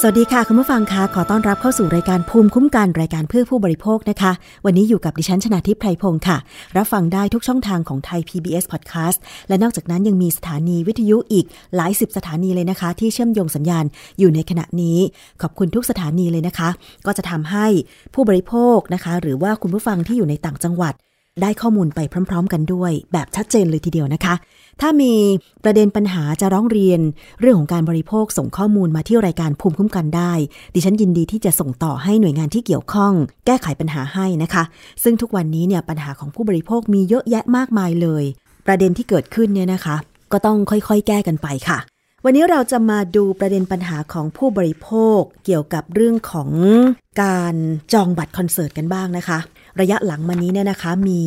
สวัสดีค่ะ คุณผู้ฟังคะขอต้อนรับเข้าสู่รายการภูมิคุ้มกันรายการเพื่อผู้บริโภคนะคะ วันนี้อยู่กับดิฉันชนาทิพย์ไพรพงศ์ค่ะ รับฟังได้ทุกช่องทางของไทย PBS Podcast และนอกจากนั้นยังมีสถานีวิทยุอีกหลายสิบสถานีเลยนะคะ ที่เชื่อมโยงสัญญาณอยู่ในขณะนี้ ขอบคุณทุกสถานีเลยนะคะ ก็จะทำให้ผู้บริโภคนะคะ หรือว่าคุณผู้ฟังที่อยู่ในต่างจังหวัด ได้ข้อมูลไปพร้อม ๆ กันด้วย แบบชัดเจนเลยทีเดียวนะคะ ถ้ามีประเด็นปัญหาจะร้องเรียน เรื่องของการบริโภคส่งข้อมูลมาที่รายการภูมิคุ้มกันได้ ดิฉันยินดีที่จะส่งต่อให้หน่วยงานที่เกี่ยวข้อง แก้ไขปัญหาให้นะคะ ซึ่งทุกวันนี้เนี่ยปัญหาของผู้บริโภคมีเยอะแยะมากมายเลย ประเด็นที่เกิดขึ้นเนี่ยนะคะ ก็ต้องค่อยๆ แก้กันไปค่ะ วันนี้เราจะมาดูประเด็นปัญหาของผู้บริโภคเกี่ยวกับเรื่องของการจองบัตรคอนเสิร์ตกันบ้างนะคะ ระยะหลังมานี้เนี่ยนะคะมี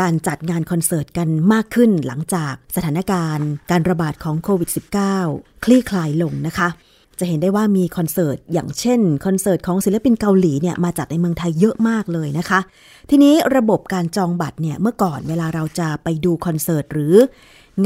การจัดงานคอนเสิร์ตกันมากขึ้นหลังจากสถานการณ์ การระบาดของโควิด -19 คลี่คลายลงนะคะ จะเห็นได้ว่ามีคอนเสิร์ตอย่างเช่นคอนเสิร์ตของศิลปินเกาหลีเนี่ยมาจัดในเมืองไทยเยอะมากเลยนะคะ ทีนี้ระบบการจองบัตรเนี่ยเมื่อก่อนเวลาเราจะไปดูคอนเสิร์ตหรือ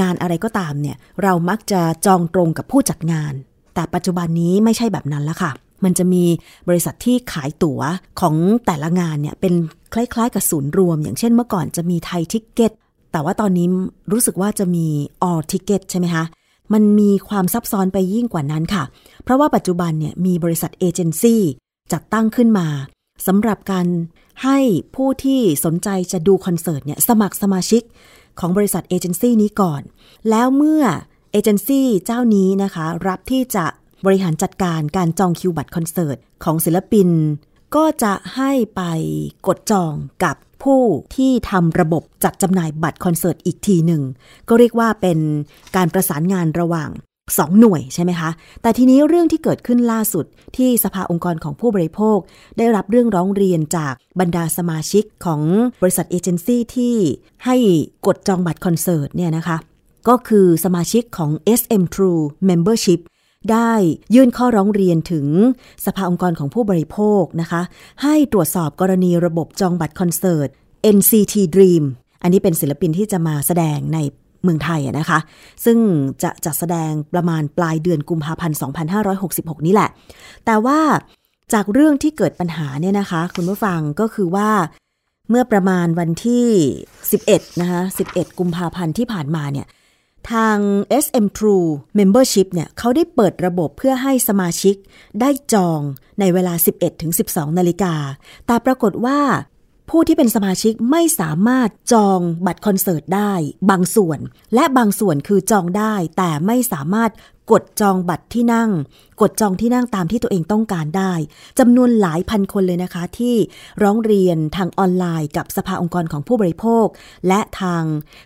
งานอะไรก็ตามเนี่ยเรามักจะจองตรงกับผู้จัดงาน แต่ปัจจุบันนี้ไม่ใช่แบบนั้นแล้วค่ะ มันจะมีบริษัทที่ขายตั๋วของแต่ละงานเนี่ยเป็นคล้ายๆ กับศูนย์รวม อย่างเช่นเมื่อก่อนจะมี Thai Ticket แต่ว่าตอนนี้รู้สึกว่าจะมี All Ticket ใช่ไหมคะมันมีความซับซ้อนไปยิ่งกว่านั้นค่ะ เพราะว่าปัจจุบันเนี่ยมีบริษัทเอเจนซี่จัดตั้งขึ้นมาสำหรับการให้ผู้ที่สนใจจะดูคอนเสิร์ตเนี่ยสมัครสมาชิก ของบริษัทเอเจนซี่นี้ก่อน แล้วเมื่อเอเจนซี่เจ้านี้นะคะ รับที่จะบริหารจัดการการจองคิวบัตรคอนเสิร์ตของศิลปิน ก็จะให้ไปกดจองกับผู้ที่ทำระบบจัดจำหน่ายบัตรคอนเสิร์ตอีกทีหนึ่ง ก็เรียกว่าเป็นการประสานงานระหว่าง สองหน่วยใช่ไหมคะ แต่ทีนี้เรื่องที่เกิดขึ้นล่าสุดที่สภาองค์กรของผู้บริโภค ได้รับเรื่องร้องเรียนจากบรรดาสมาชิกของบริษัทเอเจนซี่ที่ให้กดจองบัตรคอนเสิร์ตเนี่ยนะคะ ก็คือสมาชิกของ SM True Membership ได้ยื่นข้อร้องเรียนถึงสภาองค์กรของผู้บริโภคนะคะ ให้ตรวจสอบกรณีระบบจองบัตรคอนเสิร์ต NCT Dream อันนี้เป็นศิลปินที่จะมาแสดงใน เมืองไทยนะคะ ซึ่งจะจัดแสดงประมาณปลายเดือนกุมภาพันธ์ 2566 นี่แหละ แต่ว่าจากเรื่องที่เกิดปัญหาเนี่ยนะคะ คุณผู้ฟังก็คือว่าเมื่อประมาณวันที่ 11 นะคะ 11 กุมภาพันธ์ที่ผ่านมาเนี่ยทาง SM True Membership เนี่ยเขาได้เปิดระบบเพื่อให้สมาชิกได้จองในเวลา 11-12 นาฬิกา แต่ปรากฏว่า ผู้ที่เป็นสมาชิกไม่สามารถจองบัตรคอนเสิร์ตได้ บางส่วน และบางส่วนคือจองได้ แต่ไม่สามารถกดจองบัตรที่นั่ง กดจองที่นั่งตามที่ตัวเองต้องการได้จำนวนหลายพันคนเลยนะคะ ที่ร้องเรียนทางออนไลน์ กับสภาองค์กรของผู้บริโภค และทาง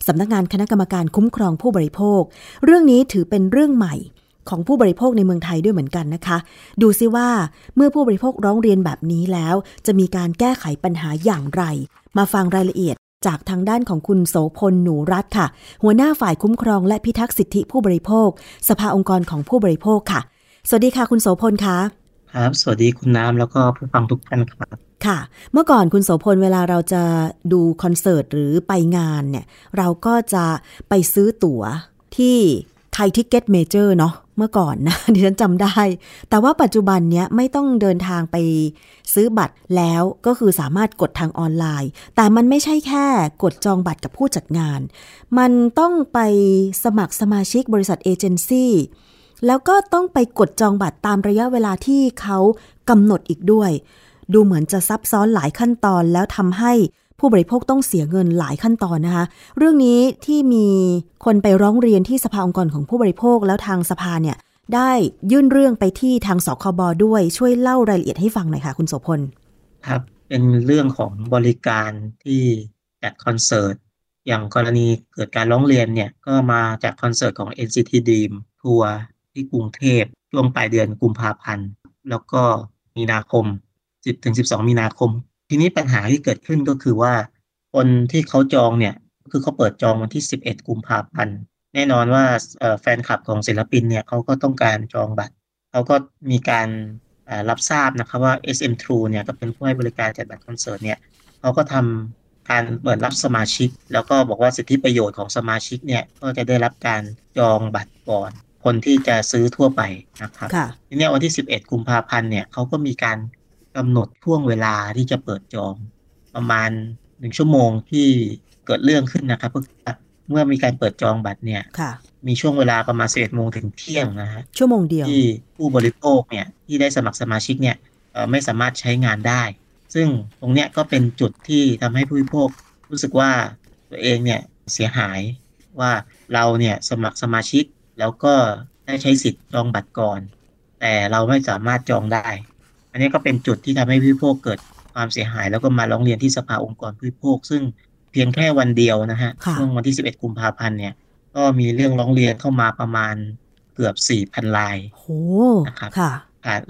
สำนักงานคณะกรรมการคุ้มครองผู้บริโภค เรื่องนี้ถือเป็นเรื่องใหม่ ของผู้บริโภคในเมืองไทยด้วยเหมือนกันนะคะ ดูซิว่าเมื่อผู้บริโภคร้องเรียนแบบนี้แล้ว จะมีการแก้ไขปัญหาอย่างไร มาฟังรายละเอียดจากทางด้านของคุณโสพลหนูรัตค่ะ หัวหน้าฝ่ายคุ้มครองและพิทักษ์สิทธิผู้บริโภค สภาองค์กรของผู้บริโภคค่ะ สวัสดีค่ะคุณโสพลคะครับ สวัสดีคุณน้ำแล้วก็ผู้ฟังทุกท่านครับ ค่ะ เมื่อก่อนคุณโสพลเวลาเราจะดูคอนเสิร์ตหรือไปงานเนี่ย เราก็จะไปซื้อตั๋วที่ Thai Ticket Major เนาะเมื่อก่อนนะดิฉันจำได้ แต่ว่าปัจจุบันเนี้ยไม่ต้องเดินทางไปซื้อบัตรแล้วก็คือสามารถกดทางออนไลน์ แต่มันไม่ใช่แค่กดจองบัตรกับผู้จัดงาน มันต้องไปสมัครสมาชิกบริษัทเอเจนซี่แล้วก็ต้องไปกดจองบัตรตามระยะเวลาที่เขากำหนดอีกด้วย ดูเหมือนจะซับซ้อนหลายขั้นตอนแล้วทำให้ ผู้บริโภคต้องเสียเงินหลายขั้นตอนนะคะ เรื่องนี้ที่มีคนไปร้องเรียนที่สภาองค์กรของผู้บริโภคแล้วทางสภาเนี่ยได้ยื่นเรื่องไปที่ทางสคบด้วยช่วยเล่ารายละเอียดให้ฟังหน่อยค่ะ คุณโสพลครับเป็นเรื่องของบริการที่จัดคอนเสิร์ตอย่างกรณีเกิดการร้องเรียนเนี่ยก็มาจากคอนเสิร์ตของ NCT Dream ทัวร์ที่กรุงเทพช่วงปลายเดือนกุมภาพันธ์ แล้วก็มีนาคม 10-12 มีนาคม ทีนี้ปัญหาที่เกิดขึ้นก็คือว่า คนที่เขาจองเนี่ยคือเขาเปิดจองวันที่ 11 กุมภาพันธ์แน่นอนว่าแฟนคลับของศิลปินเนี่ยเขาก็ต้องการจองบัตรเขาก็มีการรับทราบนะครับว่า SM True เนี่ยก็เป็นผู้ให้บริการจัดบัตรคอนเสิร์ตเนี่ยเขาก็ทำการเปิดรับสมาชิก แล้วก็บอกว่าสิทธิประโยชน์ของสมาชิกเนี่ยก็จะได้รับการจองบัตรก่อน คนที่จะซื้อทั่วไปนะครับทีนี้วันที่ 11 กุมภาพันธ์เนี่ยเขาก็มีการ กำหนดช่วงเวลาที่จะเปิดจองประมาณหนึ่งชั่วโมงที่เกิดเรื่องขึ้นนะครับเมื่อมีการเปิดจองบัตรเนี่ยมีช่วงเวลาประมาณสิบเอ็ดโมงถึงเที่ยงนะฮะชั่วโมงเดียวที่ผู้บริโภคเนี่ยที่ได้สมัครสมาชิกเนี่ยไม่สามารถใช้งานได้ ซึ่งตรงเนี้ยก็เป็นจุดที่ทำให้ผู้บริโภครู้สึกว่าตัวเองเนี่ยเสียหายว่าเราเนี่ยสมัครสมาชิกแล้วก็ได้ใช้สิทธิ์จองบัตรก่อน แต่เราไม่สามารถจองได้ อันนี้ก็เป็นจุดที่ทำให้ผู้บริโภคเกิดความเสียหาย แล้วก็มาร้องเรียนที่สภาองค์กรผู้บริโภคซึ่งเพียงแค่วันเดียวนะฮะช่วงวันที่ 11 กุมภาพันธ์เนี่ย ก็มีเรื่องร้องเรียนเข้ามาประมาณเกือบ 4,000 รายโอ้นะครับค่ะ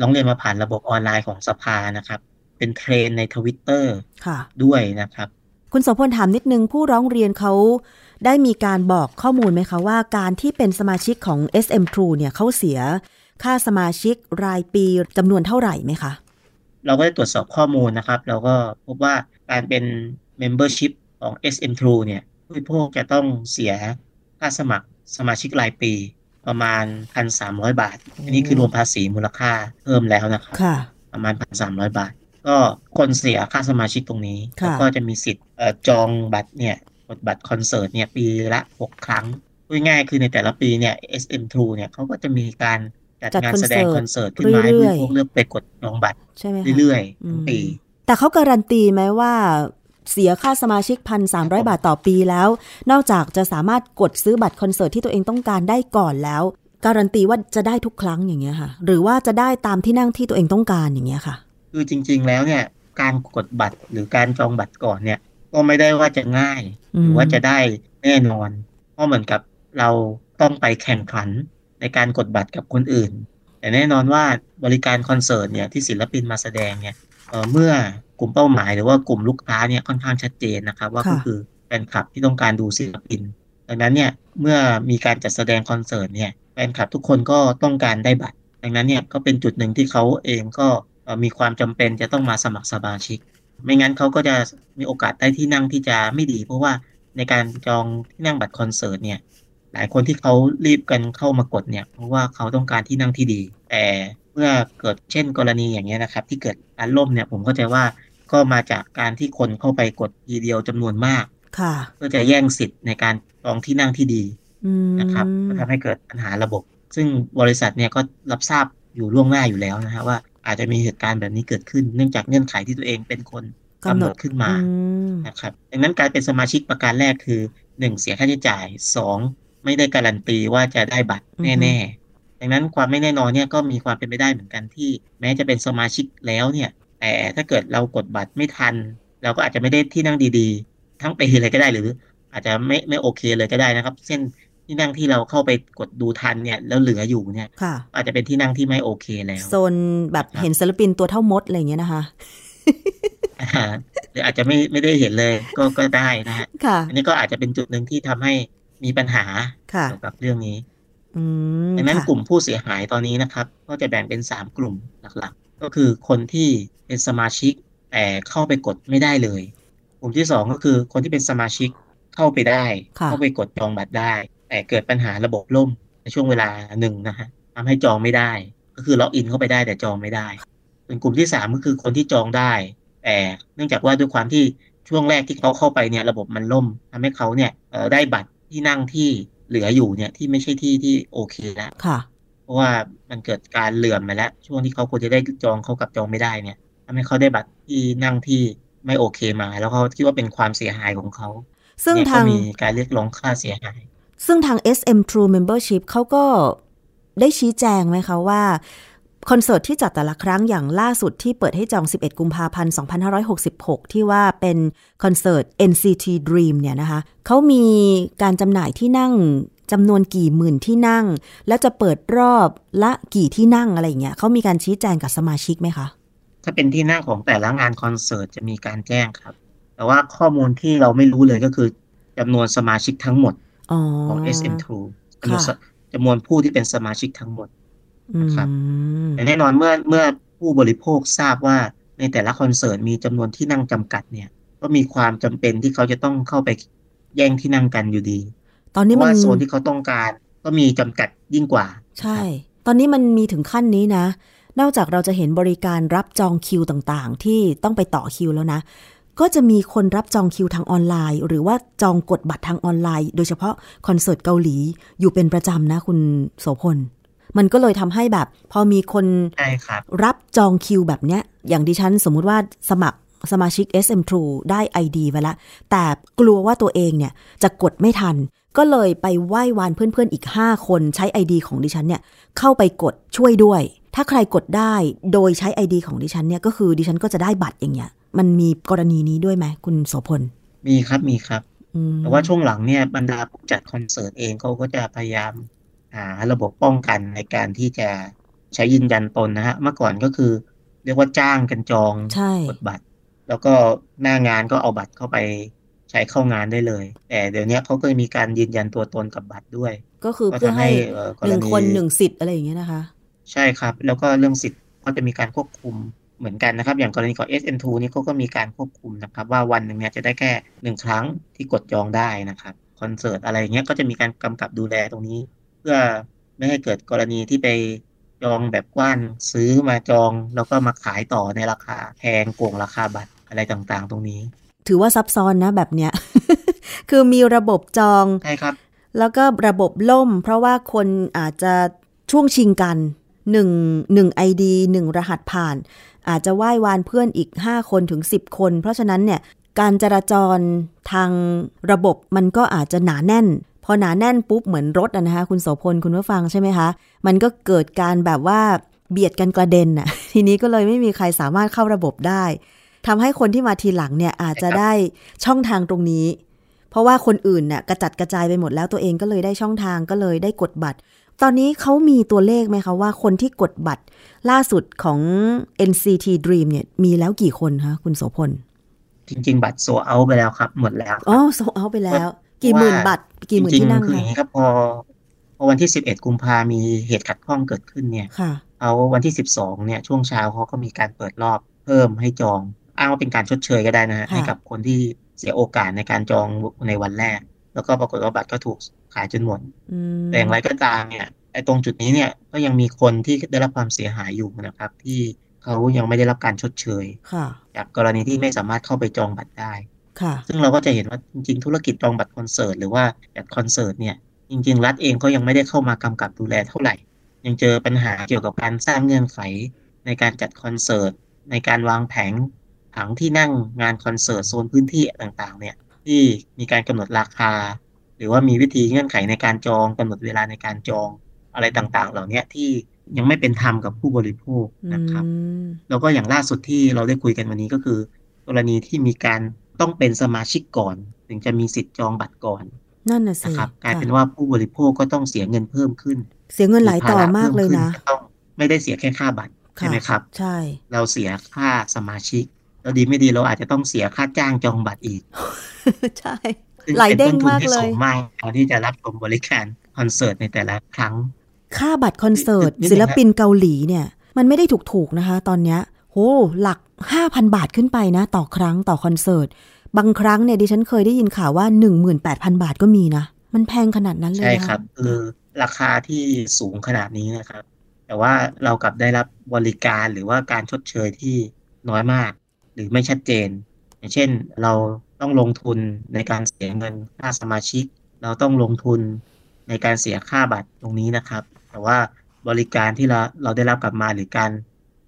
ร้องเรียนมาผ่านระบบออนไลน์ของสภานะครับ เป็นเทรนในทวิตเตอร์ด้วยนะครับ คุณโสพลถามนิดนึงผู้ร้องเรียนเขาได้มีการบอกข้อมูลไหมคะว่าการที่เป็นสมาชิกของ SM True เนี่ยเขาเสีย ค่าสมาชิกรายปีจำนวนเท่าไหร่ไหมคะ เราก็ได้ตรวจสอบข้อมูลนะครับ เราก็พบว่าการเป็น Membership ของ SM True เนี่ยผู้บริโภคจะต้องเสียค่าสมัครสมาชิกรายปีประมาณ 1,300 บาท อันนี้คือรวมภาษีมูลค่าเพิ่มแล้วนะครับประมาณ 1,300 บาท ก็คนเสียค่าสมาชิกตรงนี้แล้วก็จะมีสิทธิ์จองบัตรเนี่ยกดบัตรคอนเสิร์ตเนี่ยปีละ 6 ครั้งพูดง่ายคือในแต่ละปีเนี่ย SM2 เนี่ยเขาก็จะมีการ จัดงานแสดงคอนเสิร์ตขึ้นมาให้ผู้พวกเลือกไปกดจองบัตรเรื่อยๆทั้งปี แต่เขาการันตีไหมว่าเสียค่าสมาชิกพันสามบาทต่อปีแล้ว นอกจากจะสามารถกดซื้อบัตรคอนเสิร์ตที่ตัวเองต้องการได้ก่อนแล้ว การันตีว่าจะได้ทุกครั้งอย่างเงี้ยค่ะ หรือว่าจะได้ตามที่นั่งที่ตัวเองต้องการอย่างเงี้ยค่ะ คือจริง ๆ แล้วเนี่ยการกดบัตรหรือการจองบัตรก่อนเนี่ย ก็ไม่ได้ว่าจะง่าย หรือว่าจะได้แน่นอน เพราะเหมือนกับเราต้องไปแข่งขัน ในการกดบัตรกับคนอื่น แต่แน่นอนว่าบริการคอนเสิร์ตเนี่ยที่ศิลปินมาแสดงเนี่ยเมื่อกลุ่มเป้าหมายหรือว่ากลุ่มลูกค้าเนี่ยค่อนข้างชัดเจนนะครับ ว่าก็คือแฟนคลับที่ต้องการดูศิลปินดังนั้นเนี่ยเมื่อมีการจัดแสดงคอนเสิร์ตเนี่ยแฟนคลับทุกคนก็ต้องการได้บัตร ดังนั้นเนี่ยก็เป็นจุดหนึ่งที่เขาเองก็มีความจำเป็นจะต้องมาสมัครสมาชิก ไม่งั้นเขาก็จะมีโอกาสได้ที่นั่งที่จะไม่ดี เพราะว่าในการจองที่นั่งบัตรคอนเสิร์ตเนี่ย หลายคนที่เขารีบกันเข้ามากดเนี่ย เพราะว่าเขาต้องการที่นั่งที่ดี แต่เมื่อเกิดเช่นกรณีอย่างเงี้ยนะครับ ที่เกิดการล่มเนี่ยผมเข้าใจว่าก็มาจากการที่คนเข้าไปกดทีเดียวจำนวนมากค่ะเพื่อจะแย่งสิทธิ์ในการจองที่นั่งที่ดีนะครับก็ทำให้เกิดปัญหาระบบ ซึ่งบริษัทเนี่ยก็รับทราบอยู่ล่วงหน้าอยู่แล้วนะฮะว่าอาจจะมีเหตุการณ์แบบนี้เกิดขึ้น เนื่องจากเงื่อนไขที่ตัวเองเป็นคนกำหนดขึ้นมานะครับดังนั้นการเป็นสมาชิกประการแรกคือหนึ่งเสียค่าใช้จ่ายสอง ไม่ได้การันตีว่าจะได้บัตรแน่ๆดังนั้นความไม่แน่นอนเนี่ยก็มีความเป็นไปได้เหมือนกันที่ แม้จะเป็นสมาชิกแล้วเนี่ยแต่ถ้าเกิดเรากดบัตรไม่ทัน เราก็อาจจะไม่ได้ที่นั่งดีๆ ทั้งไปเลยก็ได้หรือ อาจจะไม่ไม่โอเคเลยก็ได้นะครับ เช่นที่นั่งที่เราเข้าไปกดดูทันเนี่ยแล้วเหลืออยู่เนี่ยอาจจะเป็นที่นั่งที่ไม่โอเคแล้วโซนแบบเห็นศิลปินตัวเท่ามดอะไรเงี้ยนะคะหรืออาจจะไม่ไม่ได้เห็นเลยก็ก็ได้นะฮะอันนี้ก็อาจจะเป็นจุดหนึ่งที่ทำให้ มีปัญหาเกี่ยวกับเรื่องนี้ดังนั้นกลุ่มผู้เสียหายตอนนี้นะครับ ก็จะแบ่งเป็นสามกลุ่มหลักๆ ก็คือคนที่เป็นสมาชิกแต่เข้าไปกดไม่ได้เลย กลุ่มที่สองก็คือคนที่เป็นสมาชิกเข้าไปได้ เข้าไปกดจองบัตรได้ แต่เกิดปัญหาระบบล่มในช่วงเวลาหนึ่งนะฮะทำให้จองไม่ได้ ก็คือล็อกอินเข้าไปได้แต่จองไม่ได้ ส่วนกลุ่มที่สามก็คือคนที่จองได้ แต่เนื่องจากว่าด้วยความที่ช่วงแรกที่เขาเข้าไปเนี่ยระบบมันล่มทำให้เขาเนี่ยได้บัตร ที่นั่งที่เหลืออยู่เนี่ยที่ไม่ใช่ที่ที่โอเคแล้วเพราะว่ามันเกิดการเหลื่อมมาแล้ว ช่วงที่เขาควรจะได้จองเขากับจองไม่ได้เนี่ยทำให้เขาได้บัตรที่นั่งที่ไม่โอเคมา แล้วเขาคิดว่าเป็นความเสียหายของเขา ซึ่งทางมีการเรียกร้องค่าเสียหาย ซึ่งทาง SM True Membership เขาก็ได้ชี้แจงไหมคะว่า คอนเสิร์ตที่จัดแต่ละครั้งอย่างล่าสุดที่เปิดให้จอง 11 กุมภาพันธ์ 2566 ที่ว่าเป็นคอนเสิร์ต NCT Dream เนี่ยนะคะเขามีการจำหน่ายที่นั่งจำนวนกี่หมื่นที่นั่ง แล้วจะเปิดรอบละกี่ที่นั่งอะไรเงี้ยเขามีการชี้แจงกับสมาชิกไหมคะ ถ้าเป็นที่นั่งของแต่ละงานคอนเสิร์ตจะมีการแจ้งครับ แต่ว่าข้อมูลที่เราไม่รู้เลยก็คือจำนวนสมาชิกทั้งหมดของ SM2 จำนวนผู้ที่เป็นสมาชิกทั้งหมด นะครับแต่แน่นอนเมื่อเมื่อผู้บริโภคทราบว่าในแต่ละคอนเสิร์ตมีจำนวนที่นั่งจำกัดเนี่ย ก็มีความจำเป็นที่เขาจะต้องเข้าไปแย่งที่นั่งกันอยู่ดี ตอนนี้เพมันราะว่าโซนที่เขาต้องการก็มีจำกัดยิ่งกว่า ใช่ ตอนนี้มันมีถึงขั้นนี้นะ นอกจากเราจะเห็นบริการรับจองคิวต่างๆ ที่ต้องไปต่อคิวแล้วนะ ก็จะมีคนรับจองคิวทางออนไลน์ หรือว่าจองกดบัตรทางออนไลน์ โดยเฉพาะคอนเสิร์ตเกาหลีอยู่เป็นประจำนะคุณโสพล มันก็เลยทำให้แบบ พอมีคนใช่ครับรับจองคิวแบบเนี้ย อย่างดิฉันสมมุติว่าสมัครสมาชิก SM True ได้ ID ไว้ละ แต่กลัวว่าตัวเองเนี่ยจะกดไม่ทัน ก็เลยไปไหว้วานเพื่อนๆอีก 5 คนใช้ ID ของดิฉันเนี่ยเข้าไปกดช่วยด้วย ถ้าใครกดได้โดยใช้ ID ของดิฉันเนี่ยก็คือดิฉันก็จะได้บัตรอย่างเงี้ย มันมีกรณีนี้ด้วยไหมคุณโสพล มีครับมีครับอืมแต่ว่าช่วงหลังเนี่ยบรรดาผู้จัดคอนเสิร์ตเองเขาก็จะพยายาม หาระบบป้องกันในการที่จะใช้ยืนยันตนนะฮะ เมื่อก่อนก็คือ เรียกว่าจ้างกันจองใช่กดบัตร แล้วก็หน้างานก็เอาบัตรเข้าไปใช้เข้างานได้เลย แต่เดี๋ยวนี้เขาก็มีการยืนยันตัวตนกับบัตรด้วย ก็คือก็เพื่อทำให้เอ่อกหรนึ่งณีคนหนึ่งสิทธิ์อะไรอย่างเงี้ยนะคะ ใช่ครับ แล้วก็เรื่องสิทธิ์ก็จะมีการควบคุมเหมือนกันนะครับ อย่างกรณีของ SM2 นี่เขาก็มีการควบคุมนะครับ ว่าวันหนึ่งเนี่ยจะได้แค่หนึ่งครั้งที่กดจองได้นะครับคอนเสิร์ตอะไรอย่างเงี้ยก็จะมีการกำกับดูแลตรงนี้ เพื่อไม่ให้เกิดกรณีที่ไปจองแบบกว้านซื้อมาจองแล้วก็มาขายต่อในราคาแพงโกงราคาบัตรอะไรต่างๆ ตรงนี้ ถือว่าซับซ้อนนะแบบเนี้ย คือมีระบบจองใช่ครับ แล้วก็ระบบล่ม เพราะว่าคนอาจจะช่วงชิงกันหนึ่งหนึ่งไอดีหนึ่งรหัสผ่าน อาจจะไหว้วานเพื่อนอีก 5 คนถึง 10 คน เพราะฉะนั้นเนี่ยการจราจรทางระบบมันก็อาจจะหนาแน่น พอหนาแน่นปุ๊บเหมือนรถอะนะคะคุณโสพลคุณผู้ฟังใช่ไหมคะ มันก็เกิดการแบบว่าเบียดกันกระเด็นน่ะทีนี้ก็เลยไม่มีใครสามารถเข้าระบบได้ทำให้คนที่มาทีหลังเนี่ยอาจจะได้ช่องทางตรงนี้ เพราะว่าคนอื่นน่ะกระจัดกระจายไปหมดแล้วตัวเองก็เลยได้ช่องทางก็เลยได้กดบัตร ตอนนี้เขามีตัวเลขไหมคะว่าคนที่กดบัตรล่าสุดของ NCT Dream เนี่ยมีแล้วกี่คนคะคุณโสพลจริง ๆ บัตรโซเอาไปแล้วครับ หมดแล้วอ๋อโซเอาไปแล้ว กี่หมื่นบัตรกี่หมื่นจริงที่นั่งๆคืออคะย่างนี้ครับพอพอวันที่11กุมภามีเหตุขัดข้องเกิดขึ้นเนี่ยค่ะเอาวันที่12เนี่ยช่วงเช้าเขาก็มีการเปิดรอบเพิ่มให้จองอ้างว่าเป็นการชดเชยก็ได้นะฮะค่ะให้กับคนที่เสียโอกาสในการจองในวันแรก แล้วก็ปรากฏว่าบัตรก็ถูกขายจนหมดอืมแต่อย่างไรก็ตามเนี่ยไอ้ตรงจุดนี้เนี่ยก็ยังมีคนที่ได้รับความเสียหายอยู่นะครับ ที่เขายังไม่ได้รับการชดเชยค่ะจากกรณีที่ไม่สามารถเข้าไปจองบัตรได้ค่ะ ซึ่งเราก็จะเห็นว่าจริงๆ ธุรกิจจองบัตรคอนเสิร์ตหรือว่าจัดคอนเสิร์ตเนี่ย จริง ๆ รัฐเองก็ยังไม่ได้เข้ามากำกับดูแลเท่าไหร่ ยังเจอปัญหาเกี่ยวกับการสร้างเงื่อนไขในการจัดคอนเสิร์ต ในการวางแผงผังที่นั่งงานคอนเสิร์ตโซนพื้นที่ต่างๆ เนี่ยที่มีการกำหนดราคา หรือว่ามีวิธีเงื่อนไขในการจองกำหนดเวลาในการจองอะไรต่างๆ เหล่านี้ที่ยังไม่เป็นธรรมกับผู้บริโภคนะครับอืมแล้วก็อย่างล่าสุดที่เราได้คุยกันวันนี้ก็คือ กรณีที่มีการ ต้องเป็นสมาชิกก่อน ถึงจะมีสิทธิ์จองบัตรก่อนนั่นน่ะสินะครับกลายเป็นค่ะว่าผู้บริโภคก็ต้องเสียเงินเพิ่มขึ้น เสียเงินหลายต่อภระมากเลยนะพิ่ขึ้ต้องไม่ได้เสียแค่ค่าบัตรใช่ไหมครับ ใช่ เราเสียค่าสมาชิกแล้วดีไม่ดีเราอาจจะต้องเสียค่าจ้างจองบัตรอีก ใช่ซึ่งหลายเป็นเด้ต้งนทุนมากที่เลสูยงมากพอที่จะรับชมบริการคอนเสิร์ตในแต่ละครั้ง ค่าบัตรคอนเสิร์ตนิดนึงศิลปินเกาหลีเนี่ย มันไม่ได้ถูกๆนะคะ ตอนเนี้ย โหหลัก 5,000 บาทขึ้นไปนะ ต่อครั้งต่อคอนเสิร์ต บางครั้งเนี่ยดิฉันเคยได้ยินข่าวว่า 18,000 บาทก็มีนะ มันแพงขนาดนั้นเลยใช่นะครับ คือราคาที่สูงขนาดนี้นะครับ แต่ว่าเรากลับได้รับบริการหรือว่าการชดเชยที่น้อยมาก หรือไม่ชัดเจน อย่างเช่นเราต้องลงทุนในการเสียเงินค่าสมาชิก เราต้องลงทุนในการเสียค่าบัตรตรงนี้นะครับ แต่ว่าบริการที่เราเราได้รับกลับมาหรือการ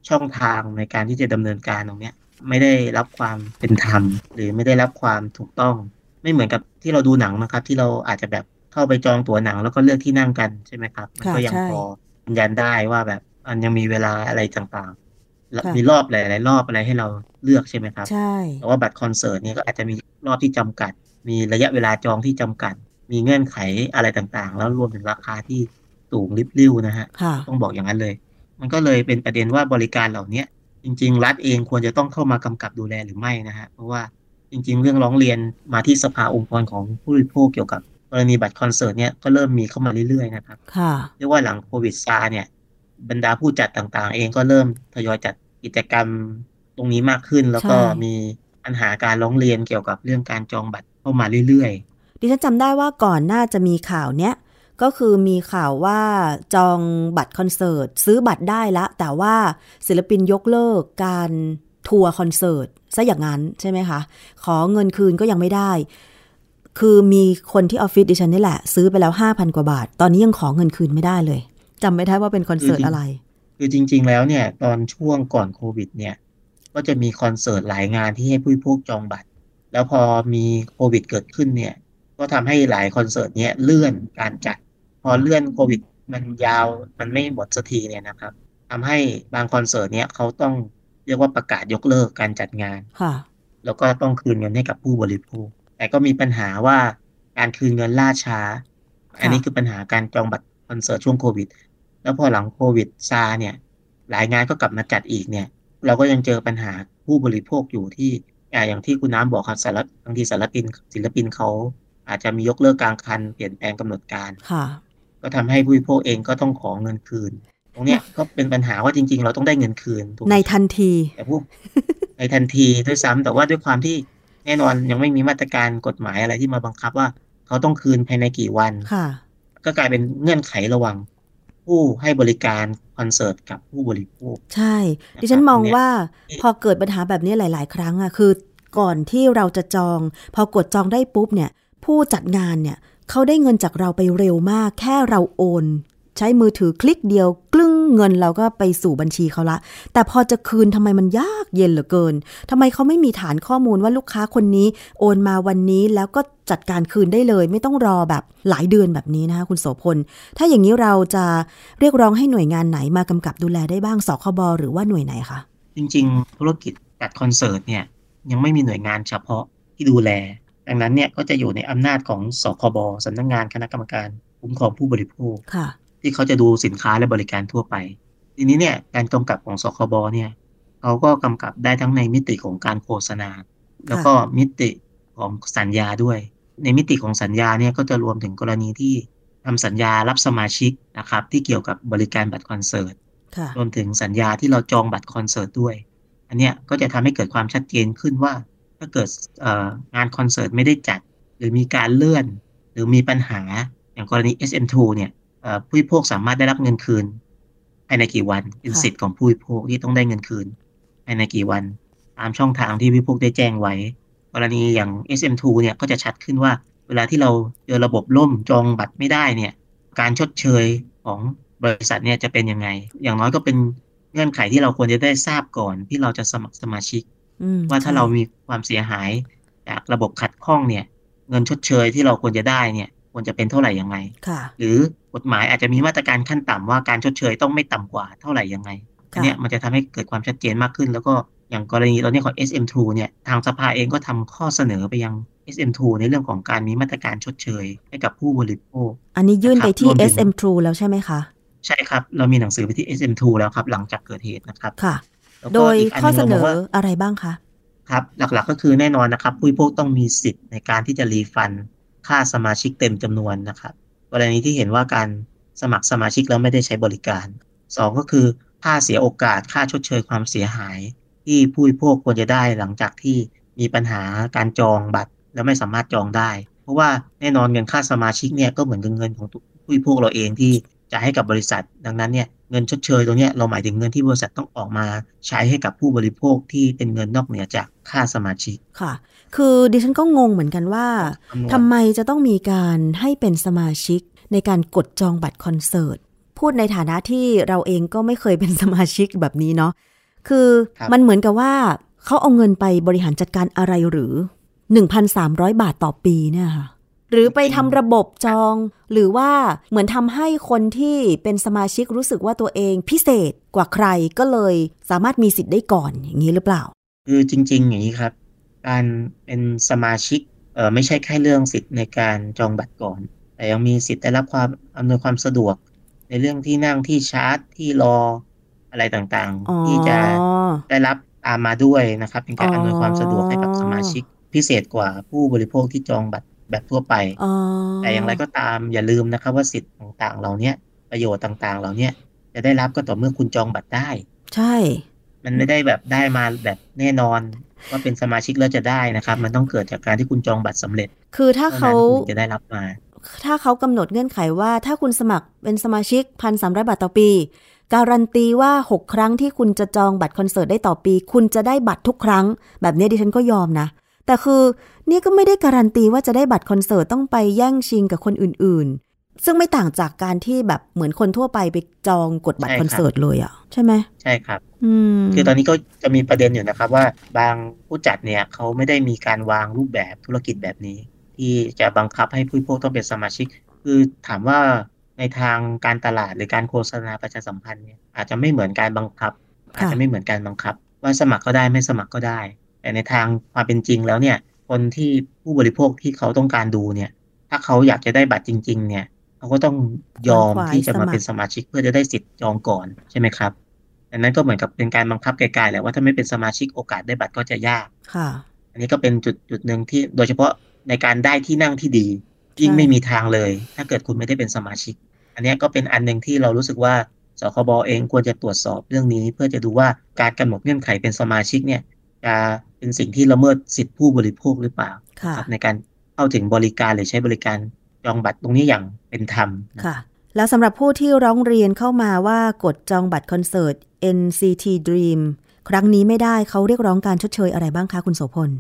ช่องทางในการที่จะดำเนินการตรงเนี้ย ไม่ได้รับความเป็นธรรม หรือไม่ได้รับความถูกต้อง ไม่เหมือนกับที่เราดูหนังนะครับ ที่เราอาจจะแบบเข้าไปจองตั๋วหนังแล้วก็เลือกที่นั่งกันใช่ไหมครับมันก็ค่ะยังใช่พอยืนยันได้ว่าแบบมันยังมีเวลาอะไรต่างๆแล้วค่ะมีรอบหลายๆรอบอะไรให้เราเลือกใช่ไหมครับใช่แต่ว่าบัตรคอนเสิร์ตเนี่ยก็อาจจะมีรอบที่จำกัด มีระยะเวลาจองที่จำกัด มีเงื่อนไขอะไรต่างๆ แล้วรวมถึงราคาที่สูงริบลิ่วนะฮะค่ะต้องบอกอย่างนั้นเลย มันก็เลยเป็นประเด็นว่าบริการเหล่าเนี้ยจริง ๆ รัฐเองควรจะต้องเข้ามากำกับดูแลหรือไม่นะฮะเพราะว่าจริง ๆ เรื่องร้องเรียนมาที่สภาองค์กรของผู้บริโภคเกี่ยวกับกรณีบัตรคอนเสิร์ตเนี่ยก็เริ่มมีเข้ามาเรื่อยๆนะครับค่ะเรียกว่าหลังโควิดซาเนี่ยบรรดาผู้จัดต่างๆ เองก็เริ่มทยอยจัดกิจกรรมตรงนี้มากขึ้น แล้วก็มีปัญหาการร้องเรียนเกี่ยวกับเรื่องการจองบัตรเข้ามาเรื่อยๆ ดิฉันจำได้ว่าก่อนหน้าจะมีข่าวเนี้ย ก็คือมีข่าวว่าจองบัตรคอนเสิร์ต ซื้อบัตรได้ละ แต่ว่าศิลปินยกเลิกการทัวร์คอนเสิร์ตซะอย่างนั้นใช่ไหมคะ ขอเงินคืนก็ยังไม่ได้ คือมีคนที่ออฟฟิศดิฉันนี่แหละ ซื้อไปแล้วห้าพันกว่าบาท ตอนนี้ยังขอเงินคืนไม่ได้เลยจำไม่ได้ว่าเป็นคอนเสิร์ตอะไร คือจริง ๆ แล้วเนี่ย ตอนช่วงก่อนโควิดเนี่ย ก็จะมีคอนเสิร์ตหลายงานที่ให้ผู้พวกจองบัตร แล้วพอมีโควิดเกิดขึ้นเนี่ย ก็ทำให้หลายคอนเสิร์ตเนี้ยเลื่อนการจัด พอเลื่อนโควิด มันยาวมันไม่หมดสักทีเนี่ยนะครับทำให้บางคอนเสิร์ตเนี้ยเขาต้องเรียกว่าประกาศยกเลิกการจัดงานค่ะแล้วก็ต้องคืนเงินให้กับผู้บริโภค แต่ก็มีปัญหาว่าการคืนเงินล่าช้า อันนี้คือปัญหาการจองบัตรคอนเสิร์ตช่วงโควิด แล้วพอหลังโควิดซาเนี่ย หลายงานก็กลับมาจัดอีกเนี่ย เราก็ยังเจอปัญหาผู้บริโภคอยู่ที่ อย่างที่คุณน้ำบอกครับสารบางทีสารปินศิลปินเขา อาจจะมียกเลิกกลางคันเปลี่ยนแปลงกำหนดการค่ะ ก็ทำให้ผู้บริโภคเองก็ต้องขอเงินคืน ตรงเนี้ยก็เป็นปัญหาว่าจริง ๆ เราต้องได้เงินคืนในทันทีแต่พวกในทันทีด้วยซ้ำแต่ว่าด้วยความที่แน่นอนยังไม่มีมาตรการกฎหมายอะไรที่มาบังคับว่า เขาต้องคืนภายในกี่วันค่ะ ก็กลายเป็นเงื่อนไขระหว่างผู้ให้บริการคอนเสิร์ตกับผู้บริโภค ใช่ ดิฉันมองว่าพอเกิดปัญหาแบบนี้หลาย ๆ ครั้งอะคือก่อนที่เราจะจอง พอกดจองได้ปุ๊บเนี่ย ผู้จัดงานเนี่ยเขาได้เงินจากเราไปเร็วมาก แค่เราโอน ใช้มือถือคลิกเดียว กลึ้งเงินเราก็ไปสู่บัญชีเขาละ แต่พอจะคืนทำไมมันยากเย็นเหลือเกินทำไมเขาไม่มีฐานข้อมูลว่าลูกค้าคนนี้ โอนมาวันนี้แล้วก็จัดการคืนได้เลย ไม่ต้องรอแบบหลายเดือนแบบนี้นะคะคุณโสพล ถ้าอย่างนี้เราจะเรียกร้องให้หน่วยงานไหนมากำกับดูแลได้บ้างสคบหรือว่าหน่วยไหนคะจริง ๆ ธุรกิจจัดคอนเสิร์ตเนี่ยยังไม่มีหน่วยงานเฉพาะที่ดูแล ดังนั้นเนี่ยก็จะอยู่ในอำนาจของสคบสำนักงงานคณะกรรมการคุ้มครองผู้บริโภคที่เขาจะดูสินค้าและบริการทั่วไป ทีนี้เนี่ยการกำกับของสคบเนี่ยเขาก็กำกับได้ทั้งในมิติของการโฆษณา แล้วก็มิติของสัญญาด้วย ในมิติของสัญญาเนี่ยก็จะรวมถึงกรณีที่ทำสัญญารับสมาชิกนะครับที่เกี่ยวกับบริการบัตรคอนเสิร์ตรวมถึงสัญญาที่เราจองบัตรคอนเสิร์ตด้วย อันเนี้ยก็จะทำให้เกิดความชัดเจนขึ้นว่า ถ้าเกิดงานคอนเสิร์ตไม่ได้จัด หรือมีการเลื่อน หรือมีปัญหาอย่างกรณี SM2 เนี่ยผู้บริโภคสามารถได้รับเงินคืนภายในกี่วันเป็นสิทธิ์ของผู้บริโภคที่ต้องได้เงินคืนภายในกี่วัน ตามช่องทางที่ผู้บริโภคได้แจ้งไว้ กรณีอย่าง SM2 เนี่ยก็จะชัดขึ้นว่า เวลาที่เราเจอระบบล่มจองบัตรไม่ได้เนี่ย การชดเชยของบริษัทเนี่ยจะเป็นยังไง อย่างน้อยก็เป็นเงื่อนไขที่เราควรจะได้ทราบก่อนที่เราจะสมัครสมาชิก ว่าถ้าเรามีความเสียหาย จากระบบขัดข้องเนี่ย เงินชดเชยที่เราควรจะได้เนี่ย ควรจะเป็นเท่าไหร่ยังไงหรือกฎหมายอาจจะมีมาตรการขั้นต่ำว่าการชดเชยต้องไม่ต่ำกว่าเท่าไหร่ยังไงอันนี้มันจะทำให้เกิดความชัดเจนมากขึ้น แล้วก็อย่างกรณีตอนนี้ของ SM2 เนี่ยทางสภาเองก็ทำข้อเสนอไปยัง SM2 ในเรื่องของการมีมาตรการชดเชย ให้กับผู้บริโภค อันนี้ยื่นไปที่ SM2 แล้วใช่ไหมคะ ใช่ครับ เรามีหนังสือไปที่ SM2 แล้วครับ หลังจากเกิดเหตุนะครับ ค่ะ โดยข้อเสนออะไรบ้างคะครับหลักๆก็คือแน่นอนนะครับผู้บริโภคต้องมีสิทธิ์ในการที่จะรีฟันค่าสมาชิกเต็มจำนวนนะครับกรณีที่เห็นว่าการสมัครสมาชิกแล้วไม่ได้ใช้บริการ 2 ก็คือค่าเสียโอกาสค่าชดเชยความเสียหาย ที่ผู้บริโภคควรจะได้หลังจากที่มีปัญหาการจองบัตร แล้วไม่สามารถจองได้ เพราะว่าแน่นอนเงินค่าสมาชิกเนี่ยก็เหมือนเงินของผู้บริโภคเราเองที่ จะให้กับบริษัท ดังนั้นเนี่ยเงินชดเชยตรงนี้เราหมายถึงเงินที่บริษัทต้องออกมาใช้ให้กับผู้บริโภคที่เป็นเงินนอกเหนือจากค่าสมาชิกค่ะ คือดิฉันก็งงเหมือนกันว่าทำไมจะต้องมีการให้เป็นสมาชิกในการกดจองบัตรคอนเสิร์ตพูดในฐานะที่เราเองก็ไม่เคยเป็นสมาชิกแบบนี้เนาะคือมันเหมือนกับว่าเขาเอาเงินไปบริหารจัดการอะไรหรือ 1,300 บาทต่อปีเนี่ยค่ะ หรือไปทำระบบจอง หรือว่าเหมือนทำให้คนที่เป็นสมาชิกรู้สึกว่าตัวเองพิเศษกว่าใครก็เลยสามารถมีสิทธิ์ได้ก่อนอย่างนี้หรือเปล่า คือจริง ๆ อย่างนี้ครับ การเป็นสมาชิกเออไม่ใช่แค่เรื่องสิทธิ์ในการจองบัตรก่อน แต่ยังมีสิทธิ์ได้รับความอำนวยความสะดวก ในเรื่องที่นั่งที่ชาร์จที่รออะไรต่างๆ ที่จะได้รับตามมาด้วยนะครับเป็นการอำนวยความสะดวกให้กับสมาชิกพิเศษกว่าผู้บริโภคที่จองบัตร แบบทั่วไป แต่อย่างไรก็ตามอย่าลืมนะครับว่าสิทธิ์ต่างๆ เหล่านี้ประโยชน์ต่างๆ เหล่านี้จะได้รับก็ต่อเมื่อคุณจองบัตรได้ ใช่ มันไม่ได้แบบได้มาแบบแน่นอนว่าเป็นสมาชิกแล้วจะได้นะครับ มันต้องเกิดจากการที่คุณจองบัตรสำเร็จ คือถ้าเขาท่นั้นคุณจะได้รับมา ถ้าเขากำหนดเงื่อนไขว่าถ้าคุณสมัครเป็นสมาชิกพันสามบาทต่อปี การันตีว่า 6 ครั้งที่คุณจะจองบัตรคอนเสิร์ตได้ต่อปี คุณจะได้บัตรทุกครั้ง แบบนี้ดิฉันก็ยอมนะ แต่คือนี่ก็ไม่ได้การันตีว่าจะได้บัตรคอนเสิร์ตต้องไปแย่งชิงกับคนอื่น ๆ ซึ่งไม่ต่างจากการที่แบบเหมือนคนทั่วไปไปจองกดบัตรใช่คครับอนเสิร์ตเลยอะ ใช่ไหมใช่ครับ อืมคือตอนนี้ก็จะมีประเด็นอยู่นะครับว่าบางผู้จัดเนี่ยเขาไม่ได้มีการวางรูปแบบธุรกิจแบบนี้ ที่จะบังคับให้ผู้บริโภคต้องเป็นสมาชิก คือถามว่าในทางการตลาดหรือการโฆษณาประชาสัมพันธ์เนี่ยอาจจะไม่เหมือนการบังคับ อาจจะไม่เหมือนการบังคับ ว่าสมัครก็ได้ไม่สมัครก็ได้ แต่ในทางความเป็นจริงแล้วเนี่ย คนที่ผู้บริโภคที่เขาต้องการดูเนี่ย ถ้าเขาอยากจะได้บัตรจริง ๆ เนี่ยเขาก็ต้องยอมที่จะมาเป็นสมาชิกเพื่อจะได้สิทธิ์จองก่อนใช่ไหมครับดังนั้นก็เหมือนกับเป็นการบังคับไกลๆแหละว่าถ้าไม่เป็นสมาชิกโอกาสได้บัตรก็จะยากค่ะ อันนี้ก็เป็นจุดจุดหนึ่งที่โดยเฉพาะในการได้ที่นั่งที่ดียิ่งใช่ไม่มีทางเลย ถ้าเกิดคุณไม่ได้เป็นสมาชิก อันเนี้ยก็เป็นอันหนึ่งที่เรารู้สึกว่าสคบเองควรจะตรวจสอบเรื่องนี้ เพื่อจะดูว่าการกำหนดเงื่อนไขเป็นสมาชิกเนี่ยจะ เป็นสิ่งที่ละเมิดสิทธิผู้บริโภคหรือเปล่าค่ะครับในการเข้าถึงบริการหรือใช้บริการจองบัตรตรงนี้อย่างเป็นธรรมนะค่ะ แล้วสำหรับผู้ที่ร้องเรียนเข้ามาว่ากดจองบัตรคอนเสิร์ต NCT Dream ครั้งนี้ไม่ได้เขาเรียกร้องการชดเชยอะไรบ้างคะคุณโสพล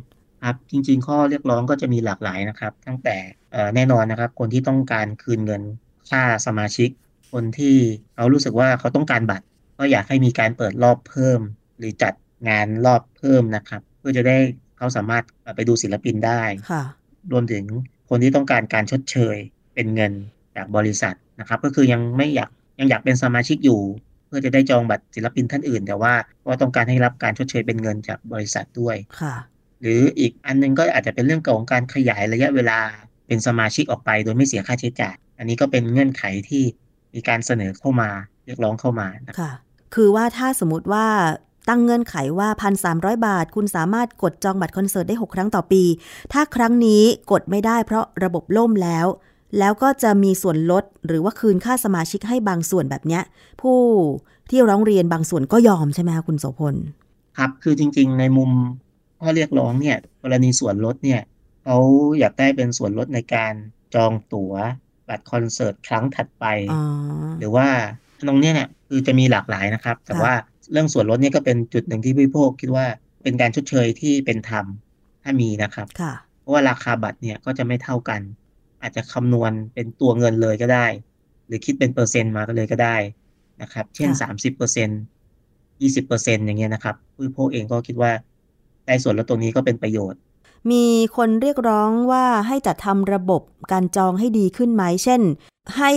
ครับจริง ๆ ข้อเรียกร้องก็จะมีหลากหลายนะครับ ตั้งแต่เอ่อแน่นอนนะครับ คนที่ต้องการคืนเงินค่าสมาชิก คนที่เขารู้สึกว่าเขาต้องการบัตร ก็อยากให้มีการเปิดรอบเพิ่ม หรือจัดงานรอบเพิ่มนะครับเพื่อจะได้เขาสามารถเอ่อไปดูศิลปินได้ค่ะรวมถึงคนที่ต้องการการชดเชยเป็นเงินจากบริษัทนะครับ ก็คือยังไม่อยากยังอยากเป็นสมาชิกอยู่ เพื่อจะได้จองบัตรศิลปินท่านอื่น แต่ว่าก็ต้องการให้รับการชดเชยเป็นเงินจากบริษัทด้วยค่ะ หรืออีกอันหนึงก็อาจจะเป็นเรื่องของการขยายระยะเวลาเป็นสมาชิกออกไป โดยไม่เสียค่าใช้จ่าย อันนี้ก็เป็นเงื่อนไขที่มีการเสนอเข้ามาเรียกร้องเข้ามานะครับค่ะ คือว่าถ้าสมมติว่า ตั้งเงื่อนไขว่า 1,300 บาท คุณสามารถกดจองบัตรคอนเสิร์ตได้ 6 ครั้งต่อปี ถ้าครั้งนี้กดไม่ได้เพราะระบบล่มแล้ว แล้วก็จะมีส่วนลดหรือว่าคืนค่าสมาชิกให้บางส่วนแบบเนี้ย ผู้ที่ร้องเรียนบางส่วนก็ยอมใช่ไหมคะคุณโสพล ครับ คือจริง ๆ ในมุมข้อเรียกร้องเนี่ยกรณีส่วนลดเนี่ยเขาอยากได้เป็นส่วนลดในการจองตั๋วบัตรคอนเสิร์ตครั้งถัดไปอ๋อหรือว่าตรงเนี้ยเนี่ยคือจะมีหลากหลายนะครับ แต่ค่ะว่า เรื่องส่วนลดเนี่ยก็เป็นจุดหนึ่งที่ผู้บริโภคคิดว่าเป็นการชดเชยที่เป็นธรรมถ้ามีนะครับค่ะเพราะว่าราคาบัตรเนี่ยก็จะไม่เท่ากัน อาจจะคำนวณเป็นตัวเงินเลยก็ได้ หรือคิดเป็นเปอร์เซ็นต์มาก็เลยก็ได้นะครับ เช่นค่ะสามสิบเปอร์เซ็นต์ยี่สิบเปอร์เซ็นต์อย่างเงี้ยนะครับผู้บริโภคเองก็คิดว่าได้ส่วนลดตรงนี้ก็เป็นประโยชน์ มีคนเรียกร้องว่าให้จัดทำระบบการจองให้ดีขึ้นไหมเช่น ให้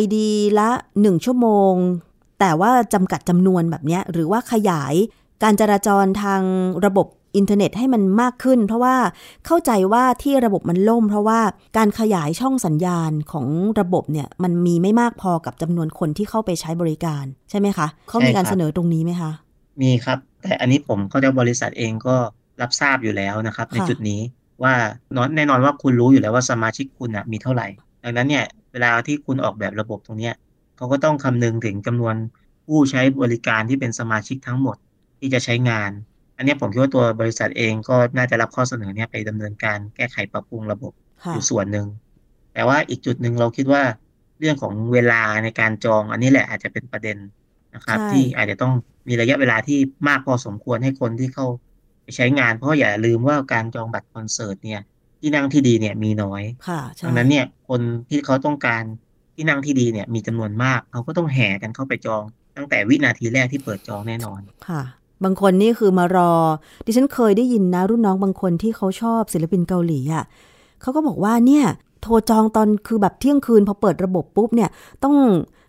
ID ละ 1 ชั่วโมง แต่ว่าจำกัดจำนวนแบบเนี้ยหรือว่าขยายการจราจรทางระบบอินเทอร์เน็ตให้มันมากขึ้น เพราะว่าเข้าใจว่าที่ระบบมันล่ม เพราะว่าการขยายช่องสัญญาณของระบบเนี่ยมันมีไม่มากพอกับจำนวนคนที่เข้าไปใช้บริการใช่ไหมคะเขามีการใช่ครับเสนอตรงนี้ไหมคะมีครับ แต่อันนี้ผมเข้าใจบริษัทเองก็รับทราบอยู่แล้วนะครับ ในค่ะจุดนี้ว่าน้อยแน่นอนว่าคุณรู้อยู่แล้วว่าสมาชิกคุณอะมีเท่าไหร่ ดังนั้นเนี่ยเวลาที่คุณออกแบบระบบตรงเนี้ย เขาก็ต้องคำนึงถึงจำนวนผู้ใช้บริการที่เป็นสมาชิกทั้งหมดที่จะใช้งาน อันเนี้ยผมคิดว่าตัวบริษัทเองก็น่าจะรับข้อเสนอเนี่ยไปดำเนินการแก้ไขปรับปรุงระบบค่ะอยู่ส่วนหนึ่ง แต่ว่าอีกจุดหนึ่งเราคิดว่าเรื่องของเวลาในการจอง อันนี้แหละอาจจะเป็นประเด็นนะครับใช่ที่อาจจะต้องมีระยะเวลาที่มากพอสมควรให้คนที่เข้าไปใช้งาน เพราะอย่าลืมว่าการจองบัตรคอนเสิร์ตเนี่ยที่นั่งที่ดีเนี่ยมีน้อยค่ะใช่ดังนั้นเนี่ยคนที่เขาต้องการ ที่นั่งที่ดีเนี่ยมีจำนวนมากเขาก็ต้องแห่กันเข้าไปจอง ตั้งแต่วินาทีแรกที่เปิดจองแน่นอนค่ะ บางคนนี่คือมารอ ดิฉันเคยได้ยินนะรุ่นน้องบางคนที่เขาชอบศิลปินเกาหลีอะเขาก็บอกว่าเนี่ยโทรจองตอนคือแบบเที่ยงคืนพอเปิดระบบปุ๊บเนี่ยต้อง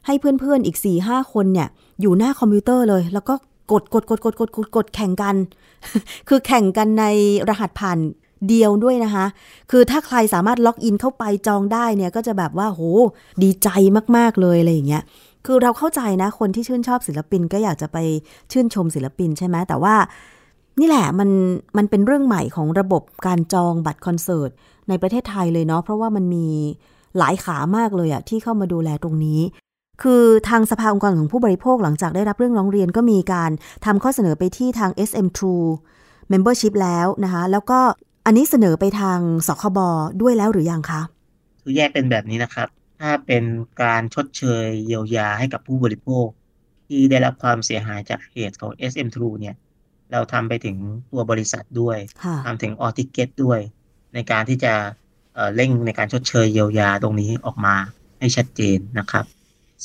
ให้เพื่อนๆอีกสี่ห้าคนเนี่ยอยู่หน้าคอมพิวเตอร์เลย แล้วก็กดกดกดกดกดกดกดแข่งกัน คือแข่งกันในรหัสผ่าน เดียวด้วยนะคะ คือถ้าใครสามารถล็อกอินเข้าไปจองได้เนี่ยก็จะแบบว่าโหดีใจมากๆเลยอะไรอย่างเงี้ยคือเราเข้าใจนะคนที่ชื่นชอบศิลปินก็อยากจะไปชื่นชมศิลปินใช่ไหมแต่ว่า นี่แหละมันมันเป็นเรื่องใหม่ของระบบการจองบัตรคอนเสิร์ตในประเทศไทยเลยเนาะเพราะว่ามันมีหลายขามากเลยอะที่เข้ามาดูแลตรงนี้ คือทางสภาองค์กรของผู้บริโภคหลังจากได้รับเรื่องร้องเรียนก็มีการทำข้อเสนอไปที่ทาง SM True Membership แล้วนะคะ แล้วก็ อันนี้เสนอไปทางสคบด้วยแล้วหรือยังคะคือแยกเป็นแบบนี้นะครับ ถ้าเป็นการชดเชยเยียวยาให้กับผู้บริโภค ที่ได้รับความเสียหายจากเหตุของ SM True เนี่ย เราทำไปถึงตัวบริษัทด้วยค่ะทำถึงออทิเกตด้วย ในการที่จะเอ่อเร่งในการชดเชยเยียวยาตรงนี้ออกมาให้ชัดเจนนะครับ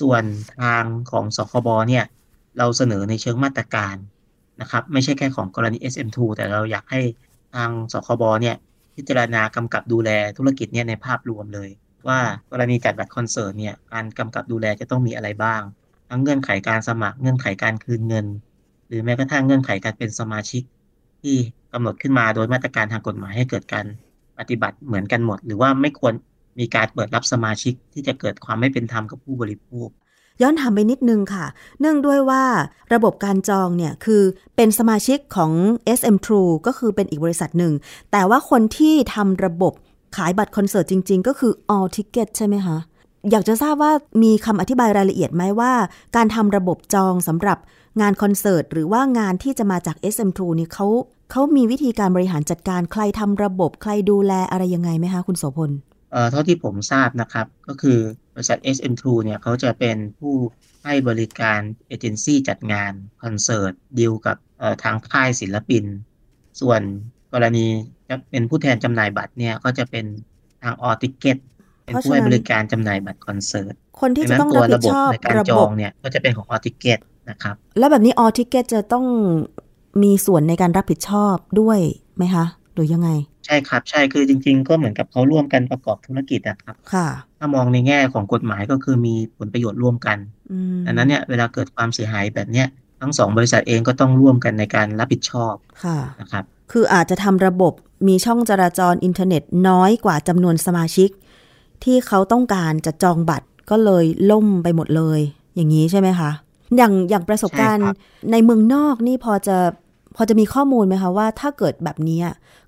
ส่วนทางของสคบเนี่ย เราเสนอในเชิงมาตรการนะครับ ไม่ใช่แค่ของกรณี SM2 แต่เราอยากให้ ทางสคบเนี่ยพิจารณากำกับดูแลธุรกิจเนี่ยในภาพรวมเลย ว่ากรณีจัดบัตรคอนเสิร์ตเนี่ยการกำกับดูแลจะต้องมีอะไรบ้าง ทั้งเงื่อนไขการสมัครเงื่อนไขการคืนเงิน หรือแม้กระทั่งเงื่อนไขการเป็นสมาชิก ที่กำหนดขึ้นมาโดยมาตรการทางกฎหมายให้เกิดการปฏิบัติเหมือนกันหมด หรือว่าไม่ควรมีการเปิดรับสมาชิกที่จะเกิดความไม่เป็นธรรมกับผู้บริโภค ย้อนถามไปนิดนึงค่ะ เนื่องด้วยว่าระบบการจองเนี่ยคือเป็นสมาชิกของ SM True ก็คือเป็นอีกบริษัทหนึ่ง แต่ว่าคนที่ทำระบบขายบัตรคอนเสิร์ตจริง ๆ ก็คือ All Ticket ใช่ไหมคะ อยากจะทราบว่ามีคำอธิบายรายละเอียดไหมว่า การทำระบบจองสำหรับงานคอนเสิร์ตหรือว่างานที่จะมาจาก SM True นี่เขาเขามีวิธีการบริหารจัดการใครทำระบบใครดูแลอะไรยังไงไหมคะคุณโสพล เอ่อเท่าที่ผมทราบนะครับ ก็คือบริษัท SM2 เนี่ยเขาจะเป็นผู้ให้บริการเอเจนซี่จัดงานคอนเสิร์ตดีลกับทางค่ายศิลปิน ส่วนกรณีจะเป็นผู้แทนจำหน่ายบัตรเนี่ยก็จะเป็นทางออติเกตเป็นผู้ให้บริการจำหน่ายบัตรคอนเสิร์ตคนที่จะต้องรับผิดชอบในการระจบองเนี่ยก็จะเป็นของออติเกตนะครับ แล้วแบบนี้ All Ticket จะต้องมีส่วนในการรับผิดชอบด้วยไหมคะ หรือยังไง ใช่ครับ ใช่คือจริง ๆ ก็เหมือนกับเขาร่วมกันประกอบธุรกิจนะครับ ค่ะ ถ้ามองในแง่ของกฎหมายก็คือมีผลประโยชน์ร่วมกันอืมดังนั้นเนี่ยเวลาเกิดความเสียหายแบบเนี้ยทั้งสองบริษัทเองก็ต้องร่วมกันในการรับผิดชอบค่ะนะครับ คืออาจจะทำระบบมีช่องจราจรอินเทอร์เน็ตน้อยกว่าจำนวนสมาชิก ที่เขาต้องการจะจองบัตรก็เลยล่มไปหมดเลย อย่างนี้ใช่ไหมคะ อย่างอย่างประสบการณ์ใช่ครับในเมืองนอกนี่พอจะ พอจะมีข้อมูลไหมคะว่าถ้าเกิดแบบนี้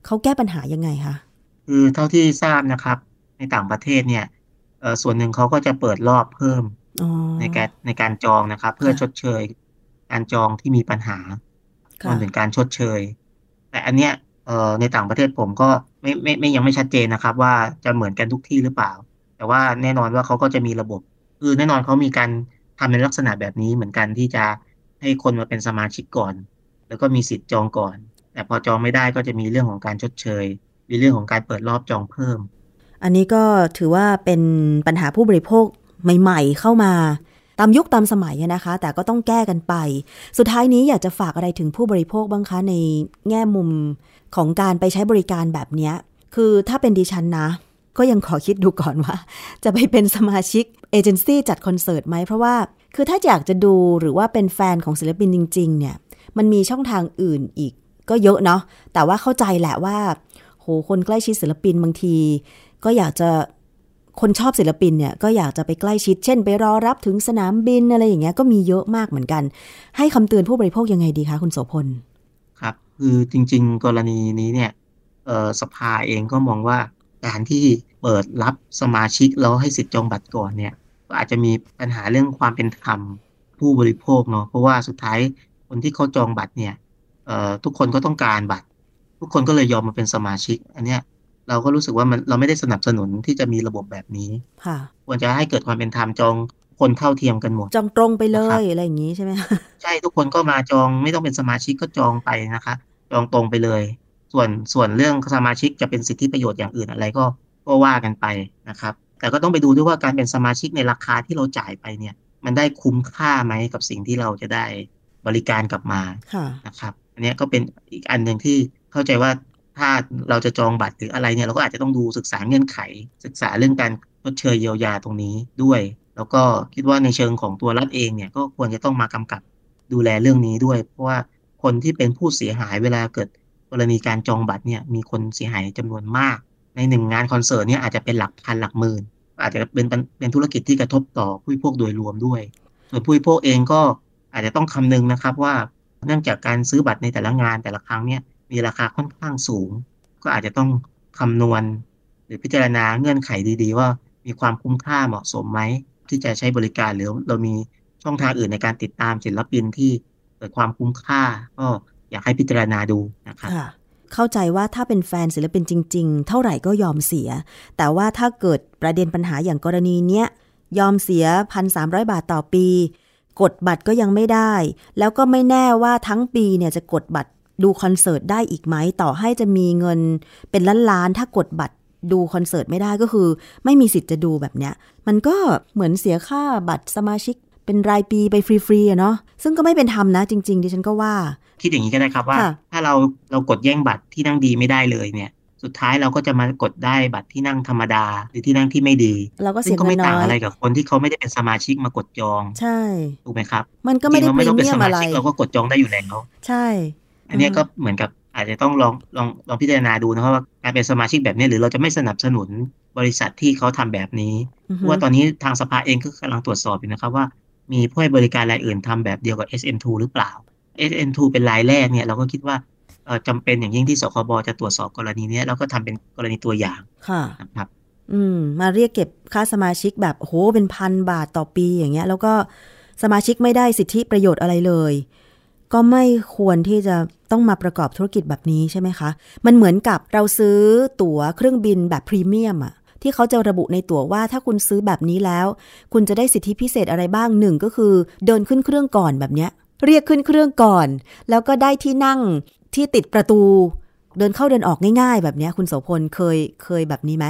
เขาแก้ปัญหายังไงคะคือเท่าที่ทราบนะครับ ในต่างประเทศเนี่ยเอ่อส่วนหนึ่งเขาก็จะเปิดรอบเพิ่มอ๋อในการในการจองนะครับ เพื่อค่ะชดเชย การจองที่มีปัญหารค่ะวมถึงการชดเชย แต่อันเนี้ยเอ่อในต่างประเทศผมก็ไม่ไม่ไม่ยังไม่ชัดเจนนะครับ ว่าจะเหมือนกันทุกที่หรือเปล่า แต่ว่าแน่นอนว่าเขาก็จะมีระบบ คือแน่นอนเขามีการทำในลักษณะแบบนี้เหมือนกันที่จะให้คนมาเป็นสมาชิกก่อน แล้วก็มีสิทธิ์จองก่อน แต่พอจองไม่ได้ก็จะมีเรื่องของการชดเชย มีเรื่องของการเปิดรอบจองเพิ่ม อันนี้ก็ถือว่าเป็นปัญหาผู้บริโภคใหม่ ๆ เข้ามาตามยุคตามสมัยนะคะ แต่ก็ต้องแก้กันไป สุดท้ายนี้อยากจะฝากอะไรถึงผู้บริโภคบ้างคะในแง่มุมของการไปใช้บริการแบบนี้คือถ้าเป็นดิฉันนะ ก็ยังขอคิดดูก่อนว่า จะไปเป็นสมาชิกเอเจนซี่จัดคอนเสิร์ตไหมเพราะว่า คือถ้าอยากจะดูหรือว่าเป็นแฟนของศิลปินจริง ๆ เนี่ย มันมีช่องทางอื่นอีกก็เยอะเนาะแต่ว่าเข้าใจแหละว่า โหคนใกล้ชิดศิลปินบางที ก็อยากจะคนชอบศิลปินเนี่ยก็อยากจะไปใกล้ชิด เช่น ไปรอรับถึงสนามบินอะไรอย่างเงี้ยก็มีเยอะมากเหมือนกัน ให้คำเตือนผู้บริโภคยังไงดีคะคุณโสพลครับ คือจริง ๆ กรณีนี้เนี่ยสภาเองก็มองว่าการที่เปิดรับสมาชิกแล้วให้สิทธิ์จองบัตรก่อนเนี่ยก็อาจจะมีปัญหาเรื่องความเป็นธรรมผู้บริโภคเนาะเพราะว่าสุดท้าย คนที่เขาจองบัตรเนี่ยเอ่อทุกคนก็ต้องการบัตร ทุกคนก็เลยยอมมาเป็นสมาชิก อันเนี้ยเราก็รู้สึกว่ามันเราไม่ได้สนับสนุนที่จะมีระบบแบบนี้ค่ะควรจะให้เกิดความเป็นธรรมจองคนเท่าเทียมกันหมด จองตรงไปเลนะครับยอะไรอย่างงี้ใช่ไหมใช่ทุกคนก็มาจองไม่ต้องเป็นสมาชิกก็จองไปนะคะ จองตรงไปเลย ส่วนส่วนเรื่องสมาชิกจะเป็นสิทธิประโยชน์อย่างอื่นอะไรก็ก็ว่ากันไปนะครับ แต่ก็ต้องไปดูด้วยว่าการเป็นสมาชิกในราคาที่เราจ่ายไปเนี่ย มันได้คุ้มค่าไหมกับสิ่งที่เราจะได้ บริการกลับมาค่ะนะครับ อันเนี้ยก็เป็นอีกอันหนึ่งที่เข้าใจว่าถ้าเราจะจองบัตรหรืออะไรเนี่ยเราก็อาจจะต้องดูศึกษาเงื่อนไข ศึกษาเรื่องการชดเชยเยียวยาตรงนี้ด้วย แล้วก็คิดว่าในเชิงของตัวรัฐเองเนี่ยก็ควรจะต้องมากำกับดูแลเรื่องนี้ด้วย เพราะว่าคนที่เป็นผู้เสียหายเวลาเกิดกรณีการจองบัตรเนี่ยมีคนเสียหายจำนวนมาก ในหนึ่งงานคอนเสิร์ตเนี่ยอาจจะเป็นหลักพันหลักหมื่นอาจจะเป็นเป็นเป็นธุรกิจที่กระทบต่อผู้บริโภคโดยรวมด้วย ส่วนผู้บริโภคเองก็ อาจจะต้องคำนึงนะครับว่าเนื่องจากการซื้อบัตรในแต่ละงานแต่ละครั้งเนี่ยมีราคาค่อนข้างสูง ก็อาจจะต้องคำนวณ หรือพิจารณาเงื่อนไขดีๆ ว่ามีความคุ้มค่าเหมาะสมไหมที่จะใช้บริการหรือเรามีช่องทางอื่นในการติดตามศิลปินที่เกิดความคุ้มค่า ก็อยากให้พิจารณาดูนะครับค่ะเข้าใจว่าถ้าเป็นแฟนศิลปินจริง ๆ เท่าไหร่ก็ยอมเสีย แต่ว่าถ้าเกิดประเด็นปัญหาอย่างกรณีเนี้ยยอมเสีย 1,300 บาทต่อปี กดบัตรก็ยังไม่ได้ แล้วก็ไม่แน่ว่าทั้งปีเนี่ยจะกดบัตรดูคอนเสิร์ตได้อีกไหมต่อให้จะมีเงินเป็นล้านล้านๆถ้ากดบัตรดูคอนเสิร์ตไม่ได้ก็คือ ไม่มีสิทธิ์จะดูแบบเนี้ย มันก็เหมือนเสียค่าบัตรสมาชิกเป็นรายปีไปฟรีๆอะเนาะซึ่งก็ไม่เป็นธรรมนะจริง ๆ ดิฉันก็ว่า คิดอย่างนี้ก็ได้ครับว่าค่ะถ้าเราเรากดแย่งบัตรที่นั่งดีไม่ได้เลยเนี่ย สุดท้ายเราก็จะมากดได้บัตรที่นั่งธรรมดา หรือที่นั่งที่ไม่ดีเราก็ซึ่เสียงก็เงิไม่นน้ต่างอยอะไรกับคนที่เขาไม่ได้เป็นสมาชิกมากดจอง ใช่ถูกไหมครับ มันก็ไม่ได้จริงๆพเรารีต้องเป็เมีนยสมมาอะไรชิกเราก็กดจองได้อยู่แล้วใช่ อันเนี้ยก็เหมือนกับอาจจะต้องลองลองลองพิจารณาดูนะครับว่าการเป็นสมาชิกแบบเนี้ยหรือเราจะไม่สนับสนุนบริษัทที่เขาทำแบบนี้อือเพฮึราะว่าตอนนี้ทางสภาเองก็กำลังตรวจสอบอยู่นะครับว่า มีผู้ให้บริการรายอื่นทำแบบเดียวกับ SM2 หรือเปล่า SM2 เป็นรายแรกเนี่ยเราก็คิดว่าเอ่อ จำเป็นอย่างยิ่งที่สคบจะตรวจสอบกรณีเนี้ยแล้วก็ทำเป็นกรณีตัวอย่างค่ะนะครับอืม มาเรียกเก็บค่าสมาชิกแบบโอ้โหเป็นพันบาทต่อปีอย่างเงี้ย แล้วก็สมาชิกไม่ได้สิทธิประโยชน์อะไรเลย ก็ไม่ควรที่จะต้องมาประกอบธุรกิจแบบนี้ใช่ไหมคะ มันเหมือนกับเราซื้อตั๋วเครื่องบินแบบพรีเมียมอะที่เขาจะระบุในตั๋วว่าถ้าคุณซื้อแบบนี้แล้ว คุณจะได้สิทธิพิเศษอะไรบ้างหนึ่งก็คือ เดินขึ้นเครื่องก่อนแบบเนี้ย เรียกขึ้นเครื่องก่อน แล้วก็ได้ที่นั่ง ที่ติดประตูเดินเข้าเดินออกง่ายๆ แบบเนี้ยคุณโสพลเคยเคยแบบนี้ไหม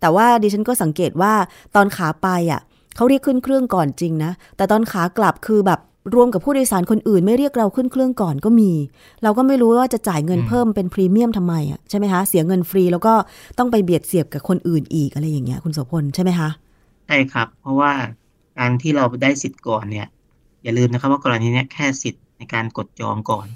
แต่ว่าดิฉันก็สังเกตว่าตอนขาไปอะเขาเรียกขึ้นเครื่องก่อนจริงนะ แต่ตอนขากลับคือแบบรวมกับผู้โดยสารคนอื่น ไม่เรียกเราขึ้นเครื่องก่อนก็มี เราก็ไม่รู้ว่าจะจ่ายเงินอืมเพิ่มเป็นพรีเมียมทำไมอะใช่ไหมคะเสียเงินฟรีแล้วก็ต้องไปเบียดเสียบกับคนอื่นอีกอะไรอย่างเงี้ยคุณโสพลใช่ไหมคะใช่ครับ เพราะว่าการที่เราได้สิทธิ์ก่อนเนี่ย อย่าลืมนะครับว่ากรณีเนี้ยแค่สิทธิ์ในการกดจองก่อน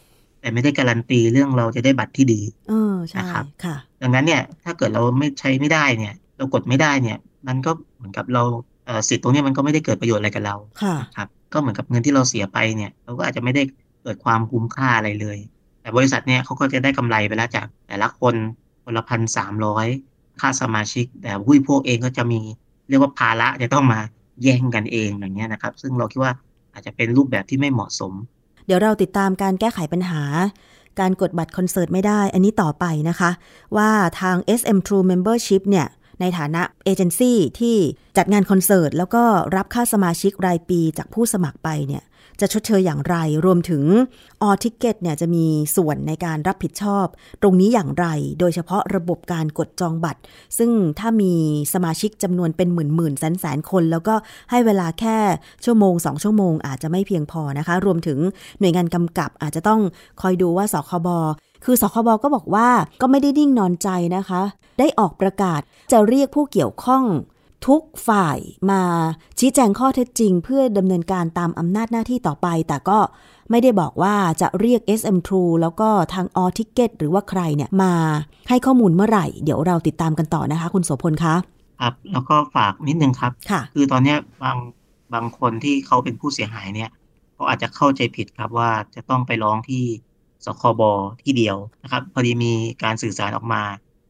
แต่ไม่ได้การันตีเรื่องเราจะได้บัตรที่ดีเออใช่นะครับค่ะ ดังนั้นเนี่ยถ้าเกิดเราไม่ใช้ไม่ได้เนี่ย เรากดไม่ได้เนี่ย มันก็เหมือนกับเราเอ่อสิทธิ์ตรงเนี้ยมันก็ไม่ได้เกิดประโยชน์อะไรกับเราค่ะครับ ก็เหมือนกับเงินที่เราเสียไปเนี่ย เราก็อาจจะไม่ได้เกิดความคุ้มค่าอะไรเลย แต่บริษัทเนี่ยเขาก็จะได้กำไรไปแล้วจาก แต่ละคนคนละพันสามร้อยค่าสมาชิก แต่ผู้บริโภคเองก็จะมีเรียกว่าภาระจะต้องมาแย่งกันเองอย่างเงี้ยนะครับ ซึ่งเราคิดว่าอาจจะเป็นรูปแบบที่ไม่เหมาะสม เดี๋ยวเราติดตามการแก้ไขปัญหา การกดบัตรคอนเสิร์ตไม่ได้ อันนี้ต่อไปนะคะ ว่าทาง SM True Membership เนี่ยในฐานะเอเจนซี่ที่จัดงานคอนเสิร์ตแล้วก็รับค่าสมาชิกรายปีจากผู้สมัครไปเนี่ย จะชดเชยอย่างไร รวมถึง All Ticket เนี่ยจะมีส่วนในการรับผิดชอบ ตรงนี้อย่างไร โดยเฉพาะระบบการกดจองบัตร ซึ่งถ้ามีสมาชิกจำนวนเป็นหมื่นหมื่นแสนแสนคน แล้วก็ให้เวลาแค่ชั่วโมงสองชั่วโมงอาจจะไม่เพียงพอนะคะ รวมถึงหน่วยงานกำกับอาจจะต้องคอยดูว่าสคบคือสคบก็บอกว่าก็ไม่ได้นิ่งนอนใจนะคะ ได้ออกประกาศจะเรียกผู้เกี่ยวข้อง ทุกฝ่ายมาชี้แจงข้อเท็จจริง เพื่อดำเนินการตามอำนาจหน้าที่ต่อไป แต่ก็ไม่ได้บอกว่าจะเรียก SM True แล้วก็ทาง All Ticket หรือว่าใครเนี่ยมาให้ข้อมูลเมื่อไหร่ เดี๋ยวเราติดตามกันต่อนะคะ คุณโสพลคะครับแล้วก็ฝากนิดนึงครับค่ะคือตอนเนี้ยบางบางคนที่เขาเป็นผู้เสียหายเนี่ยเขาอาจจะเข้าใจผิดครับว่าจะต้องไปร้องที่สคบที่เดียวนะครับ พอดีมีการสื่อสารออกมา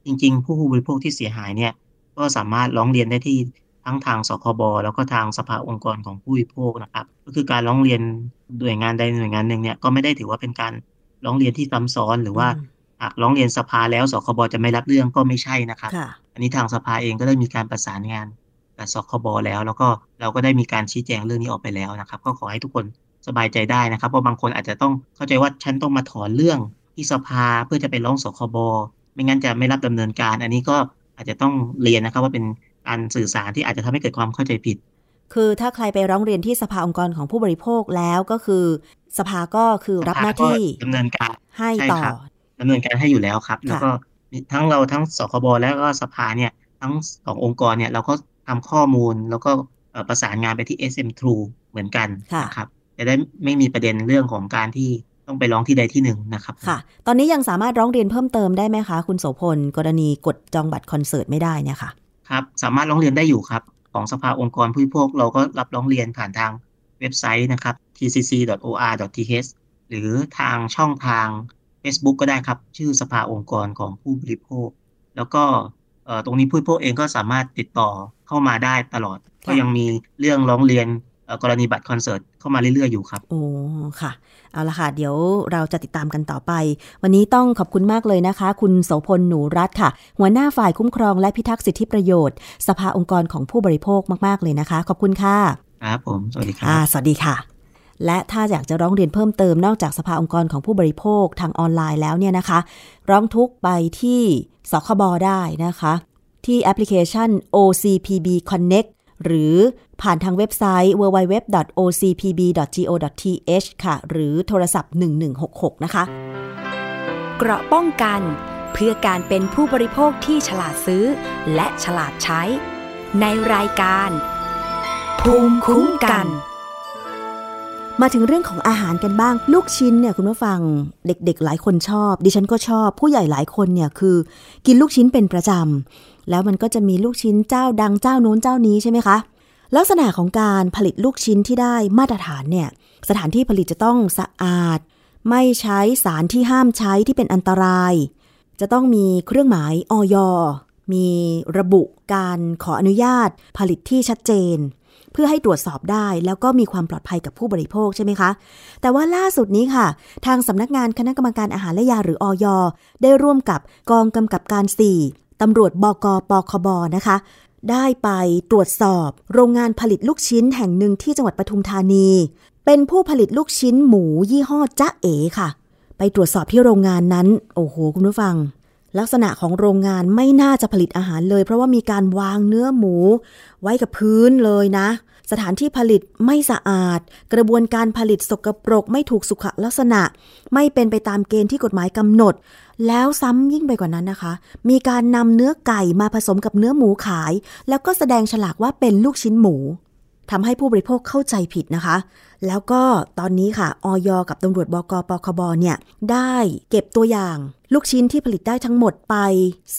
จริง ๆ ผู้บริโภคที่เสียหายเนี่ย ก็สามารถร้องเรียนได้ที่ทั้งทางสคบแล้วก็ทางสภาองค์กรของผู้บริโภคนะครับ ก็คือการร้องเรียนหน่วยงานใดหน่วยงานหนึ่งเนี่ยก็ไม่ได้ถือว่าเป็นการร้องเรียนที่ซ้ำซ้อนหรือว่าอืมหากร้องเรียนสภาแล้วสคบจะไม่รับเรื่องก็ไม่ใช่นะครับค่ะอันนี้ทางสภาเองก็ได้มีการประสานงานกับสคบแล้ว แล้วก็เราก็ได้มีการชี้แจงเรื่องนี้ออกไปแล้วนะครับ ก็ขอให้ทุกคนสบายใจได้นะครับ เพราะบางคนอาจจะต้องเข้าใจว่าฉันต้องมาถอนเรื่องที่สภาเพื่อจะไปร้องสคบไม่งั้นจะไม่รับดำเนินการ อันนี้ก็ อาจจะต้องเรียนนะครับว่าเป็นการสื่อสารที่อาจจะทำให้เกิดความเข้าใจผิด คือถ้าใครไปร้องเรียนที่สภาองค์กรของผู้บริโภคแล้วก็คือ สภาก็คือรับหน้าที่สภก็ดำเนินการให้ใช่ต่อครับดำเนินการให้อยู่แล้วครับ แล้วก็ทั้งเราทั้งสคบแล้วก็สภาเนี่ยทั้งสององค์กรเนี่ยเราก็ทำข้อมูลแล้วก็เอ่อประสานงานไปที่ SM True เหมือนกันค่ะนะครับจะได้ไม่มีประเด็นเรื่องของการที่ ต้องไปร้องที่ใดที่หนึ่งนะครับ ค่ะ ตอนนี้ยังสามารถร้องเรียนเพิ่มเติมได้ไหมคะ คุณโสพลกรณีกดจองบัตรคอนเสิร์ตไม่ได้เนี่ยค่ะ ครับ สามารถร้องเรียนได้อยู่ครับ ของสภาองค์กรผู้บริโภคเราก็รับร้องเรียนผ่านทางเว็บไซต์นะครับ tcc.or.th หรือทางช่องทาง Facebook ก็ได้ครับ ชื่อสภาองค์กรของผู้บริโภค แล้วก็เอ่อตรงนี้ผู้บริโภคเองก็สามารถติดต่อเข้ามาได้ตลอด ก็ยังมีเรื่องร้องเรียน กรณีบัตรคอนเสิร์ตเข้ามาเรื่อยๆอยู่ครับ โอ้ค่ะ เอาละค่ะ เดี๋ยวเราจะติดตามกันต่อไป วันนี้ต้องขอบคุณมากเลยนะคะ คุณโสพลหนูรัตค่ะ หัวหน้าฝ่ายคุ้มครองและพิทักษ์สิทธิประโยชน์ สภาองค์กรของผู้บริโภคมากๆเลยนะคะ ขอบคุณค่ะ ครับผม สวัสดีครับสวัสดีค่ะและถ้าอยากจะร้องเรียนเพิ่มเติมนอกจากสภาองค์กรของผู้บริโภคทางออนไลน์แล้วเนี่ยนะคะ ร้องทุกไปที่สคบได้นะคะ ที่แอปพลิเคชัน OCPB Connect หรือ ผ่านทางเว็บไซต์ www.ocpb.go.th ค่ะ หรือโทรศัพท์ 1166 นะคะ เกราะป้องกันเพื่อการเป็นผู้บริโภคที่ฉลาดซื้อ และฉลาดใช้ ในรายการ ภูมิคุ้มกัน มาถึงเรื่องของอาหารกันบ้าง ลูกชิ้นเนี่ยคุณผู้ฟังเด็กๆ หลายคนชอบ ดิฉันก็ชอบ ผู้ใหญ่หลายคนเนี่ยคือ กินลูกชิ้นเป็นประจำแล้วมันก็จะมีลูกชิ้นเจ้าดังเจ้าโน้นเจ้านี้ใช่ไหมคะ ลักษณะของการผลิตลูกชิ้นที่ได้มาตรฐานเนี่ยสถานที่ผลิตจะต้องสะอาด ไม่ใช้สารที่ห้ามใช้ที่เป็นอันตราย จะต้องมีเครื่องหมายออยมีระบุการขออนุญาตผลิตที่ชัดเจน เพื่อให้ตรวจสอบได้แล้วก็มีความปลอดภัยกับผู้บริโภคใช่ไหมคะ แต่ว่าล่าสุดนี้ค่ะ ทางสำนักงานคณะกรรมการอาหารและยาหรืออยได้ร่วมกับกองกำกับการ 4ตำรวจบกปคบนะคะ ได้ไปตรวจสอบ โรงงานผลิตลูกชิ้นแห่งหนึ่งที่จังหวัดปทุมธานี เป็นผู้ผลิตลูกชิ้นหมูยี่ห้อจ๊ะเอ๋ค่ะ ไปตรวจสอบที่โรงงานนั้น โอ้โห คุณผู้ฟัง ลักษณะของโรงงานไม่น่าจะผลิตอาหารเลย เพราะว่ามีการวางเนื้อหมู ไว้กับพื้นเลยนะ สถานที่ผลิตไม่สะอาด กระบวนการผลิตสกปรกไม่ถูกสุขลักษณะ ไม่เป็นไปตามเกณฑ์ที่กฎหมายกำหนด แล้วซ้ำยิ่งไปกว่านั้นนะคะ มีการนำเนื้อไก่มาผสมกับเนื้อหมูขาย แล้วก็แสดงฉลากว่าเป็นลูกชิ้นหมูทำให้ผู้บริโภคเข้าใจผิดนะคะ แล้วก็ตอนนี้ค่ะออยกับตำรวจบกปคบเนี่ย ได้เก็บตัวอย่าง ลูกชิ้นที่ผลิตได้ทั้งหมดไป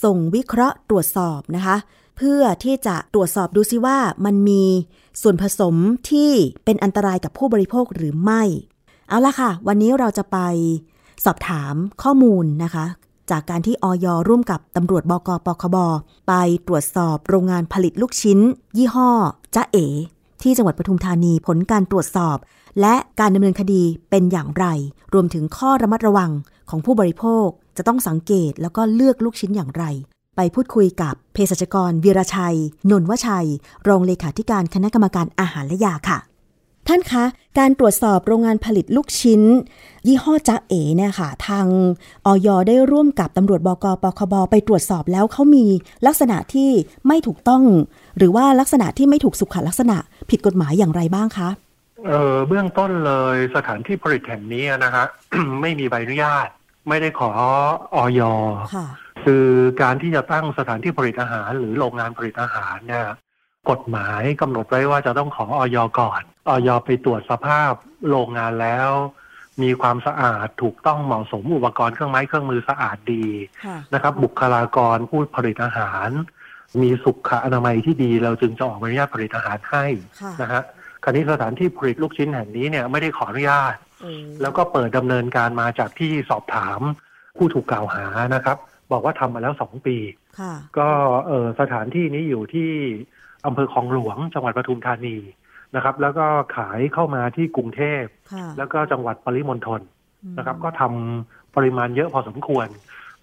ส่งวิเคราะห์ตรวจสอบนะคะ เพื่อที่จะตรวจสอบดูซิว่ามันมีส่วนผสมที่เป็นอันตรายกับผู้บริโภคหรือไม่ เอาละค่ะ วันนี้เราจะไป สอบถามข้อมูลนะคะ จากการที่ออยร่วมกับตำรวจบกปคบ ไปตรวจสอบโรงงานผลิตลูกชิ้น ยี่ห้อจ้าเอ ที่จังหวัดปทุมธานีผลการตรวจสอบ และการดำเนินคดีเป็นอย่างไร รวมถึงข้อระมัดระวังของผู้บริโภคจะต้องสังเกตแล้วก็เลือกลูกชิ้นอย่างไร ไปพูดคุยกับเภสัชกรวีรชัย นนวชัย รองเลขาธิการคณะกรรมการอาหารและยาค่ะ ท่านคะ การตรวจสอบโรงงานผลิตลูกชิ้น ยี่ห้อจ๊ะเอ๋เนี่ยค่ะ ทางออยได้ร่วมกับตำรวจบกปคบไปตรวจสอบแล้วเขามีลักษณะที่ไม่ถูกต้อง หรือว่าลักษณะที่ไม่ถูกสุขลักษณะผิดกฎหมายอย่างไรบ้างคะเออเบื้องต้นเลยสถานที่ผลิตแห่งนี้นะฮะไม่มีใบอนุญาต ไม่ได้ขอออยคือการที่จะตั้งสถานที่ผลิตอาหาร หรือโรงงานผลิตอาหารเนี่ย กฎหมายกำหนดไว้ว่าจะต้องขอออยก่อนออยไปตรวจสภาพโรงงานแล้ว มีความสะอาดถูกต้องเหมาะสมอุปกรณ์เครื่องไม้เครื่องมือสะอาดดีนะครับ บุคลากรผู้ผลิตอาหาร มีสุขอนามัยที่ดีเราจึงจะออกอนุญาตผลิตอาหารให้นะฮะคราวนี้สถานที่ผลิตลูกชิ้นแห่งนี้เนี่ยไม่ได้ขออนุญาต แล้วก็เปิดดำเนินการมาจากที่สอบถามผู้ถูกกล่าวหานะครับ บอกว่าทำมาแล้วสองปีก็เออสถานที่นี้อยู่ที่ อำเภอคลองหลวง จังหวัดปทุมธานีนะครับ แล้วก็ขายเข้ามาที่กรุงเทพ แล้วก็จังหวัดปริมณฑลนะครับ ก็ทำปริมาณเยอะพอสมควร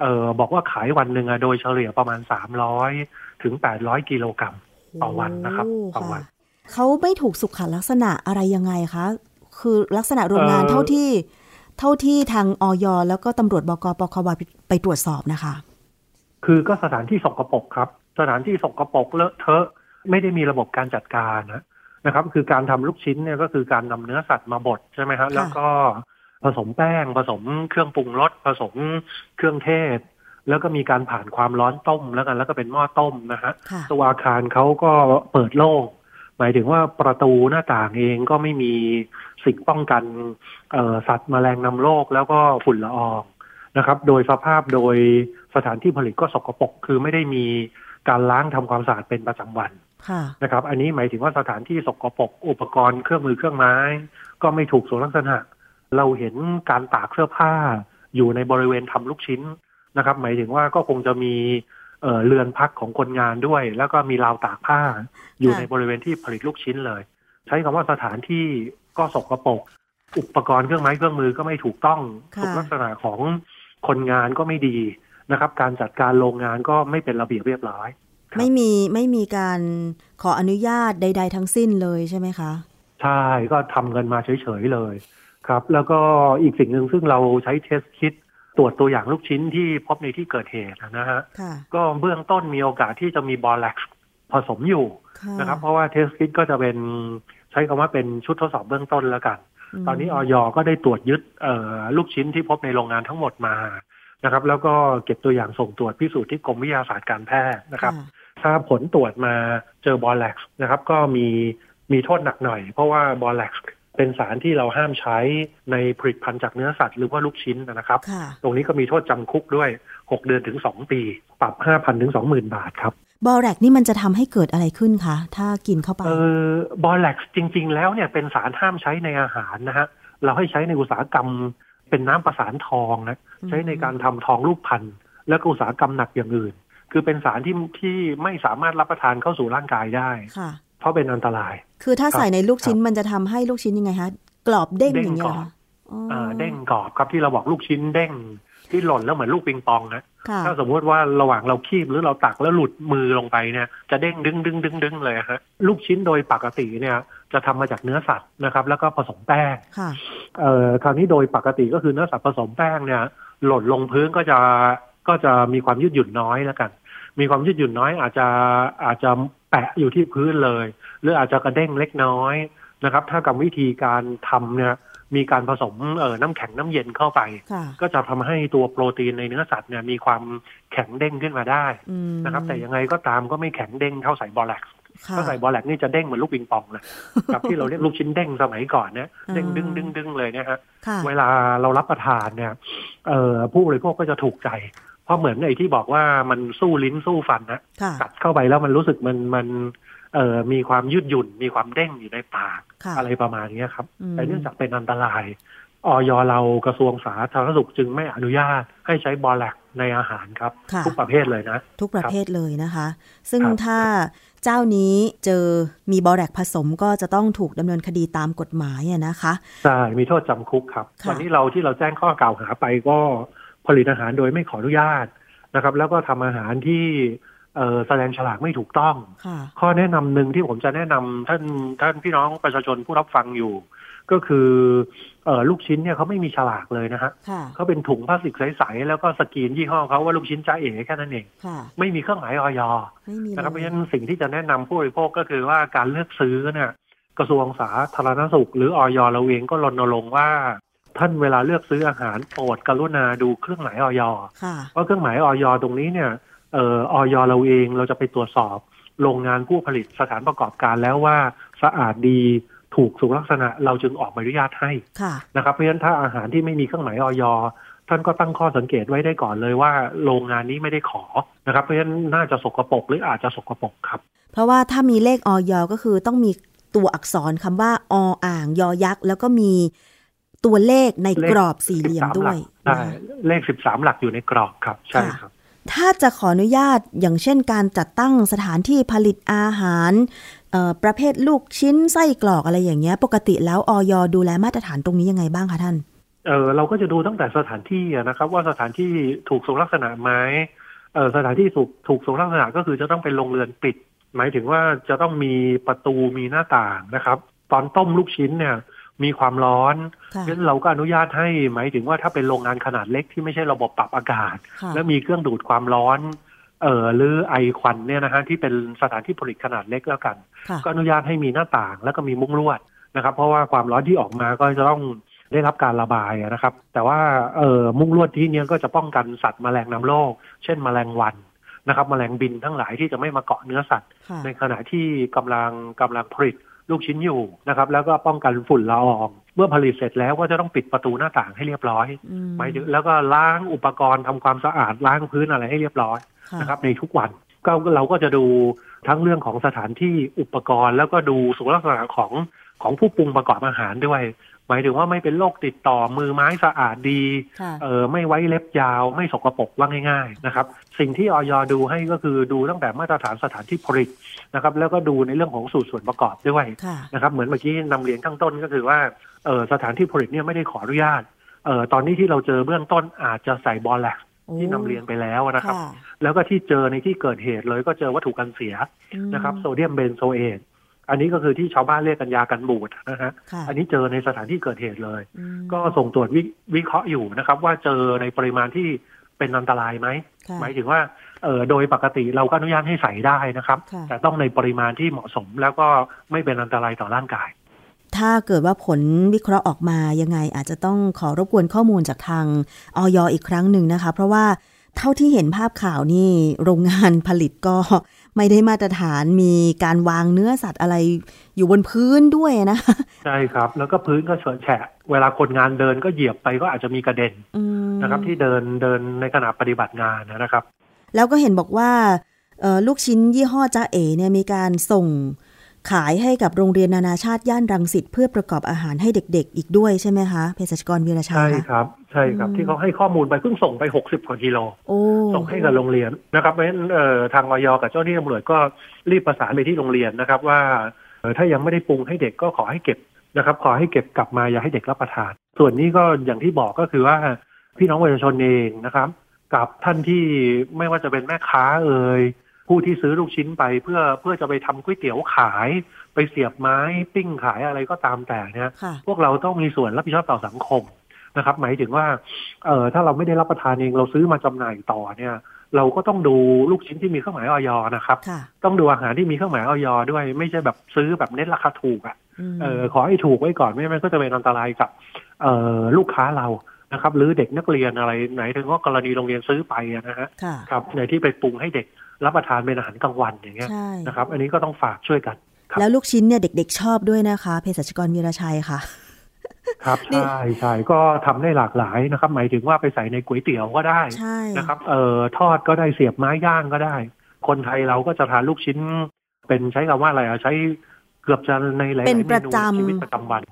เออบอกว่าขายวันหนึ่งโดยเฉลี่ยประมาณสามร้อยถึงแปดร้อยกิโลกรัมต่อวันนะครับต่อวันเขาไม่ถูกสุขลักษณะอะไรยังไงคะ คือลักษณะโรงงานเท่าที่ เท่าที่ทางออยแล้วก็ตำรวจบกปควไปตรวจสอบนะคะ คือก็สถานที่สกปรกครับ สถานที่สกปรกเลอะเทอะ ไม่ได้มีระบบการจัดการนะนะครับ คือการทำลูกชิ้นเนี่ยก็คือการนำเนื้อสัตว์มาบดใช่ไหมครับแล้วก็ผสมแป้งผสมเครื่องปรุงรสผสมเครื่องเทศ แล้วก็มีการผ่านความร้อนต้มแล้วกัน แล้วก็เป็นหม้อต้มนะฮะตัวอาคารเขาก็เปิดโล่งหมายถึงว่าประตูหน้าต่างเองก็ไม่มีสิ่งป้องกันสัตว์มแมลงนำโรคแล้วก็ฝุ่นละอองนะครับ โดยสภาพโดยสถานที่ผลิตก็สกปรกคือไม่ได้มีการล้างทำความสะอาดเป็นประจำวัน นะครับ อันนี้หมายถึงว่าสถานที่สกปรกอุปกรณ์เครื่องมือเครื่องไม้ ก็ไม่ถูกสุขลักษณะ เราเห็นการตากเสื้อผ้า อยู่ในบริเวณทำลูกชิ้นนะครับ หมายถึงว่าก็คงจะมีเเรือนพักของคนงานด้วย แล้วก็มีราวตากผ้า อยู่ในบริเวณที่ผลิตลูกชิ้นเลย ใช้คำว่าสถานที่ก็สกรปรกอุปกรณ์เครื่องไม้เครื่องมือก็ไม่ถูกต้องสุขลักษณะของคนงานก็ไม่ดีนะครับ การจัดการโรงงานก็ไม่เป็นระเบียบเรียบร้อย ไม่มีไม่มีการขออนุญาตใด ๆ ทั้งสิ้นเลยใช่ไหมคะ ใช่ก็ทำเงินมาเฉย ๆ เลยครับ แล้วก็อีกสิ่งหนึ่งซึ่งเราใช้เทสคิดตรวจตัวอย่างลูกชิ้นที่พบในที่เกิดเหตุนะฮะก็เบื้องต้นมีโอกาสที่จะมีบอลแล็กผสมอยู่นะครับ เพราะว่าเทสคิดก็จะเป็นใช้คำว่าเป็นชุดทดสอบเบื้องต้นแล้วกัน ตอนนี้ออยก็ได้ตรวจยึดลูกชิ้นที่พบในโรงงานทั้งหมดมา นะครับ แล้วก็เก็บตัวอย่างส่งตรวจพิสูจน์ที่กรมวิทยาศาสตร์การแพทย์นะครับ ถ้าผลตรวจมาเจอบอลแล็กนะครับ ก็มีมีโทษหนักหน่อย เพราะว่าบอลแล็กเป็นสารที่เราห้ามใช้ในผลิตภัณฑ์จากเนื้อสัตว์หรือว่าลูกชิ้นนะครับ ตรงนี้ก็มีโทษจำคุกด้วย 6 เดือนถึง 2 ปี ปรับ 5,000ถึง20,000 บาทครับบอแลกนี่มันจะทำให้เกิดอะไรขึ้นคะ ถ้ากินเข้าไป เออบอแลกจริง ๆ แล้วเนี่ยเป็นสารห้ามใช้ในอาหารนะฮะ เราให้ใช้ในอุตสาหกรรม เป็นน้ำประสานทองนะใช้ในการทำทองลูกพันและอุตสาหกรรมหนักอย่างอื่น คือเป็นสารที่ที่ไม่สามารถรับประทานเข้าสู่ร่างกายได้เพราะเป็นอันตราย คือถ้าใส่ในลูกชิ้นมันจะทำให้ลูกชิ้นยังไงคะกรอบเด้งอย่างเงี้ยค่ะเด้งกรอบครับที่เราบอกลูกชิ้นเด้ง ที่หล่นแล้วเหมือนลูกปิงปองนะถ้าสมมติว่าระหว่างเราคีบหรือเราตักแล้วหลุดมือลงไปเนี่ย จะเด้งดึงดึงดึงดึงเลยฮะลูกชิ้นโดยปกติเนี่ย จะทำมาจากเนื้อสัตว์นะครับ แล้วก็ผสมแป้งเอ่อคราวนี้โดยปกติก็คือเนื้อสัตว์ผสมแป้งเนี่ย หล่นลงพื้นก็จะก็จะมีความยืดหยุ่นน้อยแล้วกัน มีความยืดหยุ่นน้อยอาจจะอาจจะแปะอยู่ที่พื้นเลย หรืออาจจะกระเด้งเล็กน้อยนะครับ ถ้ากับวิธีการทำเนี่ย มีการผสมเอ่อน้ำแข็งน้ำเย็นเข้าไป ก็จะทำให้ตัวโปรตีนในเนื้อสัตว์เนี่ยมีความแข็งเด้งขึ้นมาได้นะครับ แต่ยังไงก็ตามก็ไม่แข็งเด้งเท่าใส่บอลแล็กถ้าใส่บอลแล็กนี่จะเด้งเหมือนลูกปิงปองเลยกับที่เราเรียกลูกชิ้นเด้งสมัยก่อนเนี่ยเด้งดึงดึงดึงเลยเนี่ยฮะเวลาเรารับประทานเนี่ยเอ่อผู้บริโภคก็จะถูกใจ เพราะเหมือนไอ้ที่บอกว่ามันสู้ลิ้นสู้ฟันนะกัดเข้าไปแล้วมันรู้สึกมันมัน เอ่อมีความยืดหยุ่น มีความเด้งอยู่ในปาก อะไรประมาณนี้ครับ แต่เนื่องจากเป็นอันตรายออยเรากระทรวงสาธารณสุขจึงไม่อนุญาตให้ใช้บอลแลกในอาหารครับ ทุกประเภทเลยนะ ทุกประเภทเลยนะคะ ซึ่งถ้าเจ้านี้เจอมีบอแลกผสมก็จะต้องถูกดำเนินคดีตามกฎหมายนะคะ ใช่ มีโทษจำคุกครับ วันนี้เราที่เราแจ้งข้อกล่าวหาไปก็ผลิตอาหารโดยไม่ขออนุญาตนะครับ แล้วก็ทำอาหารที่ แสดงฉลากไม่ถูกต้อง ข้อแนะนำหนึ่งที่ผมจะแนะนำท่านท่านพี่น้องประชาชนผู้รับฟังอยู่ ก็คือเอลูกชิ้นเนี่ยเขาไม่มีฉลากเลยนะฮะเขาเป็นถุงพลาสติกใสๆแล้วก็สกรีนยี่ห้อเขาว่าลูกชิ้นจ้าเอ๋แค่นั้นเอง ไม่มีเครื่องหมายออยนะครับเพราะฉะนั้นสิ่งที่จะแนะนำผู้บริโภคก็คือว่าการเลือกซื้อเนี่ยกระทรวงสาธารณสุข หรือออยเราเองก็รณรงค์ว่าท่านเวลาเลือกซื้ออาหารโปรดกรุณาดูเครื่องหมายออยเพราะเครื่องหมายออยตรงนี้เนี่ย เอ่อออยเราเองเราจะไปตรวจสอบโรงงานผู้ผลิตสถานประกอบการแล้วว่าสะอาดดีถูกสุขลักษณะเราจึงออกใบอนุญาตให้นะครับเพราะฉะนั้นถ้าอาหารที่ไม่มีเครื่องหมายออยท่านก็ตั้งข้อสังเกตไว้ได้ก่อนเลยว่า โรงงานนี้ไม่ได้ขอนะครับเพราะฉะนั้นน่าจะสกรปรกหรืออาจจะสกรปรกครับ เพราะว่าถ้ามีเลขออยก็คือต้องมีตัวอักษรคำว่าออ่างยอยักษ์แล้วก็มีตัวเลขในกรอบสี่เหลี่ยมด้วยใช่เลขสิบสามหลักอยู่ในกรอบครับ ใช่ครับ ถ้าจะขออนุญาตอย่างเช่นการจัดตั้งสถานที่ผลิตอาหารประเภทลูกชิ้นไส้กรอกอะไรอย่างเงี้ย ปกติแล้วออยดูแลมาตรฐานตรงนี้ยังไงบ้างคะท่าน เออเราก็จะดูตั้งแต่สถานที่นะครับ ว่าสถานที่ถูกสุขลักษณะไหมเออสถานที่ถูกถูกสุขลักษณะก็คือจะต้องเป็นโรงเรือนปิด หมายถึงว่าจะต้องมีประตูมีหน้าต่างนะครับ ตอนต้มลูกชิ้นเนี่ย มีความร้อนเพราะฉะนั้นเราก็อนุญาตให้หมายถึงว่าถ้าเป็นโรงงานขนาดเล็กที่ไม่ใช่ระบบปรับอากาศ และมีเครื่องดูดความร้อน เอ่อหรือไอควันเนี่ยนะฮะที่เป็นสถานที่ผลิตขนาดเล็กแล้วกัน ก็อนุญาตให้มีหน้าต่างแล้วก็มีมุ้งลวดนะครับ เพราะว่าความร้อนที่ออกมาก็จะต้องได้รับการระบายนะครับ แต่ว่าเอ่อมุ้งลวดที่นี้ก็จะป้องกันสัตว์แมลงนำโรคเช่นแมลงวันนะครับแมลงบินทั้งหลายที่จะไม่มาเกาะเนื้อสัตว์ ในขณะที่กำลังกำลังผลิต ลูกชิ้นอยู่นะครับ แล้วก็ป้องกันฝุ่นละออง เมื่อผลิตเสร็จแล้วก็จะต้องปิดประตูหน้าต่างให้เรียบร้อยหมายถึงแล้วก็ล้างอุปกรณ์ทำความสะอาดล้างพื้นอะไรให้เรียบร้อยนะครับ ในทุกวันก็เราก็จะดูทั้งเรื่องของสถานที่อุปกรณ์ แล้วก็ดูสุขลักษณะของ ของผู้ปรุงประกอบอาหารด้วย หมายถึงว่าไม่เป็นโรคติดต่อมือไม้สะอาดดีเออไม่ไว้เล็บยาว ไม่สกปรกว่าง่าย ๆ นะครับ สิ่งที่ออยดูให้ก็คือดูตั้งแต่มาตรฐานสถานที่ผลิตนะครับ แล้วก็ดูในเรื่องของสูตรส่วนประกอบด้วยนะครับ เหมือนเมื่อกี้นำเรียนข้างต้นก็คือว่าเออสถานที่ผลิตเนี่ยไม่ได้ขออนุญาตเออตอนนี้ที่เราเจอเบื้องต้นอาจจะใส่บอลแหละที่นำเรียนไปแล้วนะครับ แล้วก็ที่เจอในที่เกิดเหตุเลยก็เจอวัตถุกันเสียนะครับ โซเดียมเบนโซเอต อันนี้ก็คือที่ชาวบ้านเรียกกันยากันบูดนะฮะ อันนี้เจอในสถานที่เกิดเหตุเลย ก็ส่งตรวจวิเคราะห์อยู่นะครับ ว่าเจอในปริมาณที่เป็นอันตรายไหม หมายถึงว่าเออโดยปกติเราก็อนุญาตให้ใส่ได้นะครับ แต่ต้องในปริมาณที่เหมาะสมแล้วก็ไม่เป็นอันตรายต่อร่างกาย ถ้าเกิดว่าผลวิเคราะห์ออกมายังไงอาจจะต้องขอรบกวนข้อมูลจากทางออยอีกครั้งหนึ่งนะคะ เพราะว่าเท่าที่เห็นภาพข่าวนี่โรงงานผลิตก็ ไม่ได้มาตรฐานมีการวางเนื้อสัตว์อะไรอยู่บนพื้นด้วยนะใช่ครับ แล้วก็พื้นก็เฉอะแฉะ เวลาคนงานเดินก็เหยียบไปก็อาจจะมีกระเด็นนะครับ ที่เดินเดินในขณะปฏิบัติงานนะครับ แล้วก็เห็นบอกว่าลูกชิ้นยี่ห้อจ้าเอ๋เนี่ยมีการส่ง ขายให้กับโรงเรียนนานาชาติย่านรังสิตเพื่อประกอบอาหารให้เด็ก ๆ อีกด้วยใช่ไหมคะเภสัชกรวีรชัยใช่ครับใช่ครับ ที่เขาให้ข้อมูลไปเพิ่งส่งไปหกสิบกว่ากิโลส่งให้กับโรงเรียนนะครับเพราะฉะนั้นทางอยกับเจ้าหน้าที่ตำรวจก็รีบประสานไปที่โรงเรียนนะครับว่าถ้ายังไม่ได้ปรุงให้เด็กก็ขอให้เก็บนะครับ ขอให้เก็บกลับมาอย่าให้เด็กรับประทาน ส่วนนี้ก็อย่างที่บอกก็คือว่าพี่น้องประชาชนเองนะครับ กับท่านที่ไม่ว่าจะเป็นแม่ค้าเอ่ย ผู้ที่ซื้อลูกชิ้นไปเพื่อเพื่อจะไปทำก๋วยเตี๋ยวขาย ไปเสียบไม้ปิ้งขายอะไรก็ตามแต่เนี่ยพวกเราต้องมีส่วนรับผิดชอบต่อสังคมนะครับ หมายถึงว่าเออถ้าเราไม่ได้รับประทานเองเราซื้อมาจำหน่ายต่อเนี่ย เราก็ต้องดูลูกชิ้นที่มีเครื่องหมายออยนะครับ ต้องดูอาหารที่มีเครื่องหมายออยด้วย ไม่ใช่แบบซื้อแบบเน้นราคาถูกอะเออขอให้ถูกไว้ก่อนไม่งั้นก็จะเป็นอันตรายกับเอ่อลูกค้าเรานะครับหรือเด็กนักเรียนอะไรไหนถึงว่ากรณีโรงเรียนซื้อไปนะฮะครับในที่ไปปรุงให้เด็ก รับประทานเป็นอาหารกลางวันอย่างเงี้ยนะครับ อันนี้ก็ต้องฝากช่วยกัน แล้วลูกชิ้นเนี่ยเด็ก ๆ ชอบด้วยนะคะเภสัชกรวีรชัยค่ะ ครับใช่ใช่ก็ทำได้หลากหลายนะครับ หมายถึงว่าไปใส่ในก๋วยเตี๋ยวก็ได้นะครับ เอ่อทอดก็ได้เสียบไม้ย่างก็ได้ คนไทยเราก็จะทานลูกชิ้น เป็นใช้คำว่าอะไรอะใช้เกือบจะในหลายเมนูชีวิตประจำวัน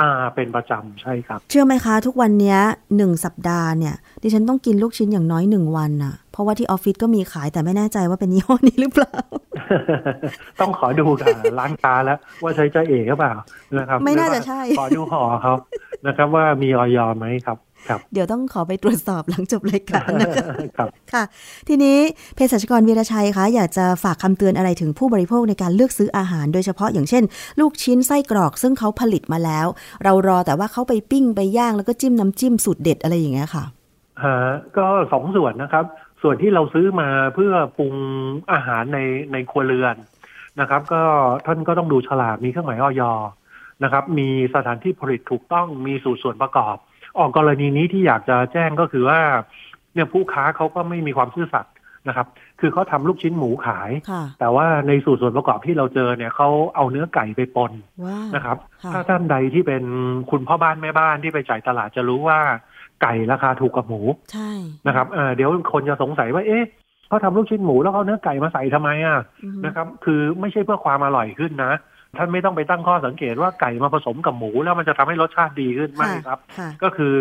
อ่าเป็นประจำใช่ครับ เชื่อไหมคะ ทุกวันนี้หนึ่งสัปดาห์เนี่ย ดิฉันต้องกินลูกชิ้นอย่างน้อยหนึ่งวันน่ะ เพราะว่าที่ออฟฟิศก็มีขายแต่ไม่แน่ใจว่าเป็นยี่ห้อนี้หรือเปล่า ต้องขอดูกับร้านค้าแล้ว ว่าใช้ใจเอกหรือเปล่านะครับ ไม่น่าจะใช่ ขอดูห่อเขานะครับ ว่ามีออยไหมครับ เดี๋ยวต้องขอไปตรวจสอบหลังจบรายการนะคะค่ะ ทีนี้เภสัชกรวีรชัยคะอยากจะฝากคำเตือนอะไรถึงผู้บริโภคในการเลือกซื้ออาหาร โดยเฉพาะอย่างเช่น ลูกชิ้นไส้กรอกซึ่งเขาผลิตมาแล้ว เรารอแต่ว่าเขาไปปิ้งไปย่างแล้วก็จิ้มน้ำจิ้มสูตรเด็ดอะไรอย่างเงี้ยค่ะฮะก็สองส่วนนะครับ ส่วนที่เราซื้อมาเพื่อปรุงอาหารในในครัวเรือนนะครับ ก็ท่านก็ต้องดูฉลากมีเครื่องหมายออยนะครับ มีสถานที่ผลิตถูกต้องมีสูตรส่วนประกอบ ออกกรณีนี้ที่อยากจะแจ้งก็คือว่า เนี่ยผู้ค้าเขาก็ไม่มีความซื่อสัตย์นะครับ คือเขาทำลูกชิ้นหมูขาย แต่ว่าในสูตรส่วนประกอบที่เราเจอเนี่ยเขาเอาเนื้อไก่ไปปนนะครับ ถ้าท่านใดที่เป็นคุณพ่อบ้านแม่บ้านที่ไปจ่ายตลาดจะรู้ว่าไก่ราคาถูกกว่าหมูใช่นะครับเดี๋ยวคนจะสงสัยว่า เอ๊ะเขาทำลูกชิ้นหมูแล้วเขาเนื้อไก่มาใส่ทำไมอะนะครับ คือไม่ใช่เพื่อความอร่อยขึ้นนะ ท่านไม่ต้องไปตั้งข้อสังเกตว่าไก่มาผสมกับหมูแล้วมันจะทำให้รสชาติดีขึ้นไม่ครับ ก็คือ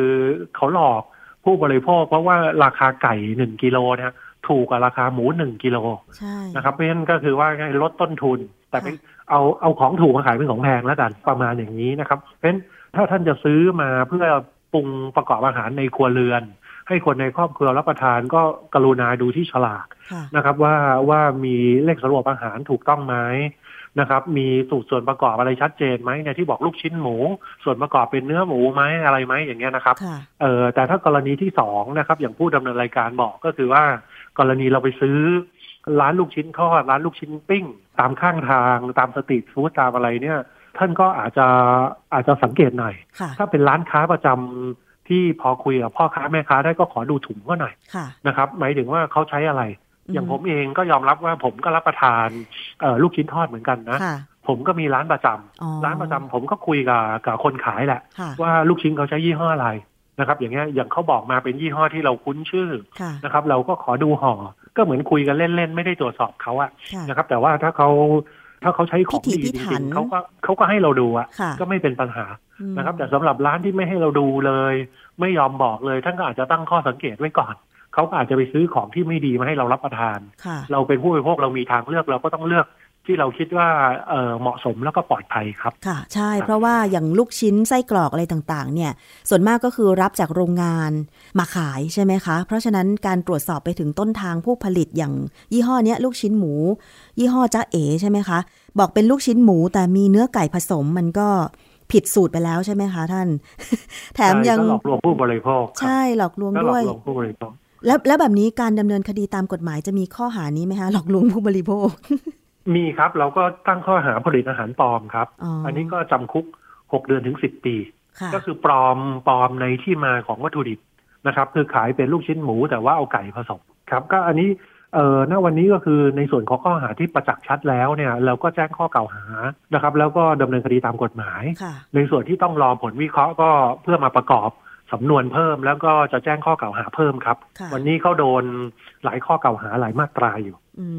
เขาหลอกผู้บริโภคเพราะว่าราคาไก่หนึ่งกิโลเนี่ยถูกกว่าราคาหมูหนึ่งกิโลนะครับเพราะฉะนั้นก็คือว่าลดต้นทุน แต่เอาเอาของถูกมาขายเป็นของแพงแล้วกันประมาณอย่างนี้นะครับ เพราะฉะนั้นถ้าท่านจะซื้อมาเพื่อปรุงประกอบอาหารในครัวเรือน ให้คนในครอบครัวรับประทานก็กรุณาดูที่ฉลากนะครับ ว่าว่ามีเลขสรวบอาหารถูกต้องไหม นะครับ มีสูตรส่วนประกอบอะไรชัดเจนไหมเนี่ยที่บอกลูกชิ้นหมู ส่วนประกอบเป็นเนื้อหมูไหมอะไรไหมอย่างเงี้ยนะครับเออแต่ถ้ากรณีที่สองนะครับ อย่างผู้ดำเนินรายการบอกก็คือว่ากรณีเราไปซื้อร้านลูกชิ้นทอดร้านลูกชิ้นปิ้ง ตามข้างทางตามสตรีทฟู้ดตามอะไรเนี่ย ท่านก็อาจจะอาจจะสังเกตหน่อย ถ้าเป็นร้านค้าประจำที่พอคุยกับพ่อค้าแม่ค้าได้ก็ขอดูถุงก็หน่อยนะครับ หมายถึงว่าเขาใช้อะไร อย่างผมเองก็ยอมรับว่าผมก็รับประทานลูกชิ้นทอดเหมือนกันนะผมก็มีร้านประจำร้านประจำผมก็คุยกับกับคนขายแหละ ว่าลูกชิ้นเขาใช้ยี่ห้ออะไรนะครับ อย่างเงี้ยอย่างเขาบอกมาเป็นยี่ห้อที่เราคุ้นชื่อนะครับ เราก็ขอดูห่อก็เหมือนคุยกันเล่นๆไม่ได้ตรวจสอบเขาอะนะครับ แต่ว่าถ้าเขาถ้าเขาใช้ของดีจริงๆเขาก็เขาก็ให้เราดูอะก็ไม่เป็นปัญหานะครับ แต่สำหรับร้านที่ไม่ให้เราดูเลย ไม่ยอมบอกเลยท่านก็อาจจะตั้งข้อสังเกตไว้ก่อน เขาก็อาจจะไปซื้อของที่ไม่ดีมาให้เรารับประทาน เราเป็นผู้บริโภคเรามีทางเลือกเราก็ต้องเลือกที่เราคิดว่าเเหมาะสมแล้วก็ปลอดภัยครับ ค่ะ ใช่ เพราะว่าอย่างลูกชิ้นไส้กรอกอะไรต่างๆ เนี่ย ส่วนมากก็คือรับจากโรงงานมาขายใช่ไหมคะ เพราะฉะนั้นการตรวจสอบไปถึงต้นทางผู้ผลิตอย่างยี่ห้อเนี้ยลูกชิ้นหมู ยี่ห้อจ้าเอ๋ใช่ไหมคะ บอกเป็นลูกชิ้นหมูแต่มีเนื้อไก่ผสมมันก็ผิดสูตรไปแล้วใช่ไหมคะท่าน แถมยังหลอกลวงผู้บริโภค ใช่หลอกลวงด้วยหลอกลวงผู้บริโภค แล้วแล้วแบบนี้การดำเนินคดีตามกฎหมายจะมีข้อหานี้ไหมคะหลอกลวงผู้บริโภค มีครับ เราก็ตั้งข้อหาผลิตอาหารปลอมครับอันนี้ก็จำคุกหกเดือนถึงสิบปี ก็คือปลอมปลอมในที่มาของวัตถุดิบนะครับ คือขายเป็นลูกชิ้นหมูแต่ว่าเอาไก่ผสมครับ ก็อันนี้เอ่อณวันนี้ก็คือในส่วนของข้อหาที่ประจักษ์ชัดแล้วเนี่ย เราก็แจ้งข้อกล่าวหานะครับ แล้วก็ดำเนินคดีตามกฎหมาย ในส่วนที่ต้องรอผลวิเคราะห์ก็เพื่อมาประกอบ สำนวนเพิ่มแล้วก็จะแจ้งข้อกล่าวหาเพิ่มครับ วันนี้เขาโดนหลายข้อกล่าวหาหลายมาตราอยู่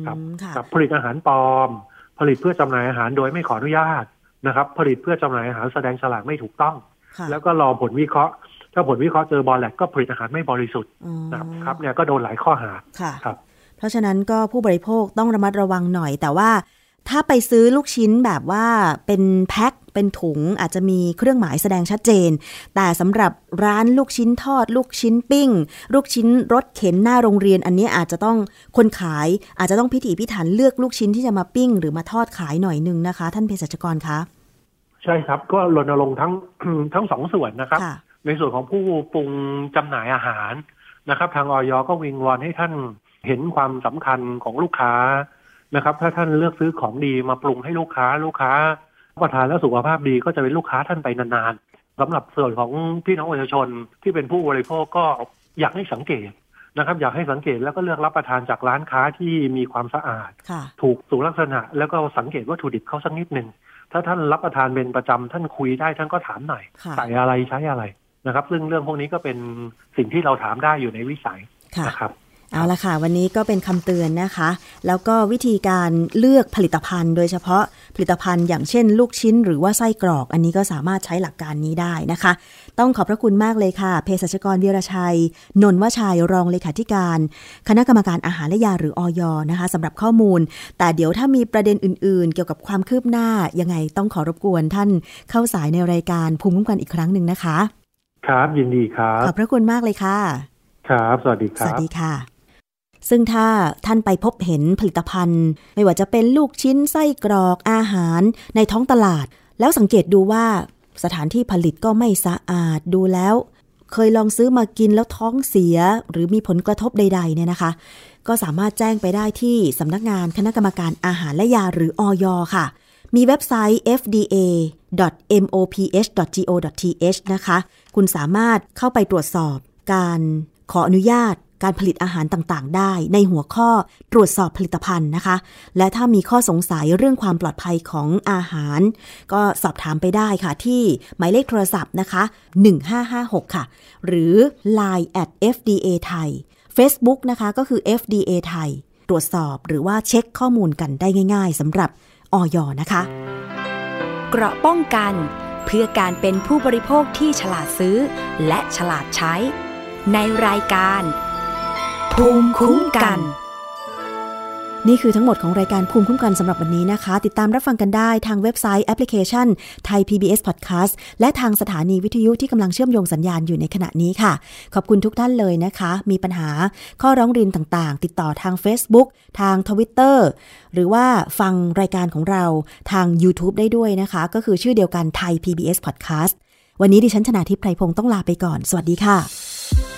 ครับกับผลิตอาหารปลอม ผลิตเพื่อจำหน่ายอาหารโดยไม่ขออนุญาตนะครับ ผลิตเพื่อจำหน่ายอาหารแสดงฉลากไม่ถูกต้อง แล้วก็รอผลวิเคราะห์ ถ้าผลวิเคราะห์เจอบอลแลกก็ผลิตอาหารไม่บริสุทธิ์นะครับเนี่ยก็โดนหลายข้อหาครับ เพราะฉะนั้นก็ผู้บริโภคต้องระมัดระวังหน่อยแต่ว่าถ้าไปซื้อลูกชิ้นแบบว่าเป็นแพ็ค เป็นถุงอาจจะมีเครื่องหมายแสดงชัดเจน แต่สำหรับร้านลูกชิ้นทอด ลูกชิ้นปิ้ง ลูกชิ้นรถเข็นหน้าโรงเรียน อันนี้อาจจะต้องคนขายอาจจะต้องพิถีพิถันเลือกลูกชิ้นที่จะมาปิ้ง หรือมาทอดขายหน่อยนึงนะคะ ท่านเภสัชกรคะใช่ครับก็รณรงค์ทั้งทั้งสองส่วนนะครับ ในส่วนของผู้ปรุงจำหน่ายอาหารนะครับ ทางออยก็วิงวอนให้ท่านเห็นความสำคัญของลูกค้านะครับ ถ้าท่านเลือกซื้อของดีมาปรุงให้ลูกค้าลูกค้า ประทานแล้วสุขภาพดีก็จะเป็นลูกค้าท่านไปนานๆสำหรับส่วนของพี่น้องประชาชนที่เป็นผู้บริโภคก็อยากให้สังเกตนะครับ อยากให้สังเกตแล้วก็เลือกรับประทานจากร้านค้าที่มีความสะอาด ถูกสุลักษณะ แล้วก็สังเกตวัตถุดิบเขาสักนิดหนึ่งถ้าท่านรับประทานเป็นประจำท่านคุยได้ท่านก็ถามหน่อยใส่อะไรใช้อะไรนะครับ ซึ่งเรื่องพวกนี้ก็เป็นสิ่งที่เราถามได้อยู่ในวิสัยนะครับ เอาละค่ะ วันนี้ก็เป็นคำเตือนนะคะ แล้วก็วิธีการเลือกผลิตภัณฑ์ โดยเฉพาะผลิตภัณฑ์ อย่างเช่น ลูกชิ้น หรือว่าไส้กรอก อันนี้ก็สามารถใช้หลักการนี้ได้นะคะ ต้องขอบพระคุณมากเลยค่ะเภสัชกรวีรชัย นนวชัยรองเลขาธิการ คณะกรรมการอาหารและยาหรืออยนะคะสำหรับข้อมูล แต่เดี๋ยวถ้ามีประเด็นอื่น ๆ เกี่ยวกับความคืบหน้ายังไงต้องขอรบกวนท่านเข้าสายในรายการภูมิคุ้มกันอีกครั้งหนึ่งนะคะ ครับยินดีครับขอบพระคุณมากเลยค่ะ ครับ สวัสดีครับสวัสดีค่ะ ซึ่งถ้าท่านไปพบเห็นผลิตภัณฑ์ ไม่ว่าจะเป็นลูกชิ้นไส้กรอกอาหารในท้องตลาด แล้วสังเกตดูว่าสถานที่ผลิตก็ไม่สะอาดดูแล้ว เคยลองซื้อมากินแล้วท้องเสีย หรือมีผลกระทบใด ๆ เนี่ยนะคะ ก็สามารถแจ้งไปได้ที่สำนักงานคณะกรรมการอาหารและยาหรืออยค่ะ มีเว็บไซต์ fda.moph.go.th นะคะ คุณสามารถเข้าไปตรวจสอบการขออนุญาต การผลิตอาหารต่างๆ ได้ ในหัวข้อตรวจสอบผลิตภัณฑ์นะคะ และถ้ามีข้อสงสัยเรื่องความปลอดภัยของอาหาร ก็สอบถามไปได้ค่ะ ที่หมายเลขโทรศัพท์นะคะ 1556 ค่ะ หรือ line at fda ไทย Facebook นะคะก็คือ fda ไทย ตรวจสอบหรือว่าเช็คข้อมูลกันได้ง่าย ๆสำหรับออยนะคะ เกราะป้องกันเพื่อการเป็นผู้บริโภคที่ฉลาดซื้อ และฉลาดใช้ ในรายการ ภูมิคุ้มกัน นี่คือทั้งหมดของรายการภูมิคุ้มกันสำหรับวันนี้นะคะ ติดตามรับฟังกันได้ทางเว็บไซต์แอปพลิเคชันไทย PBS Podcast และทางสถานีวิทยุที่กำลังเชื่อมโยงสัญญาณอยู่ในขณะนี้ค่ะ ขอบคุณทุกท่านเลยนะคะ มีปัญหาข้อร้องเรียนต่างๆ ติดต่อทาง Facebook ทาง Twitter หรือว่าฟังรายการของเราทาง YouTube ได้ด้วยนะคะ ก็คือชื่อเดียวกันไทย PBS Podcast วันนี้ดิฉันชนะทิพไพรพงศ์ต้องลาไปก่อน สวัสดีค่ะ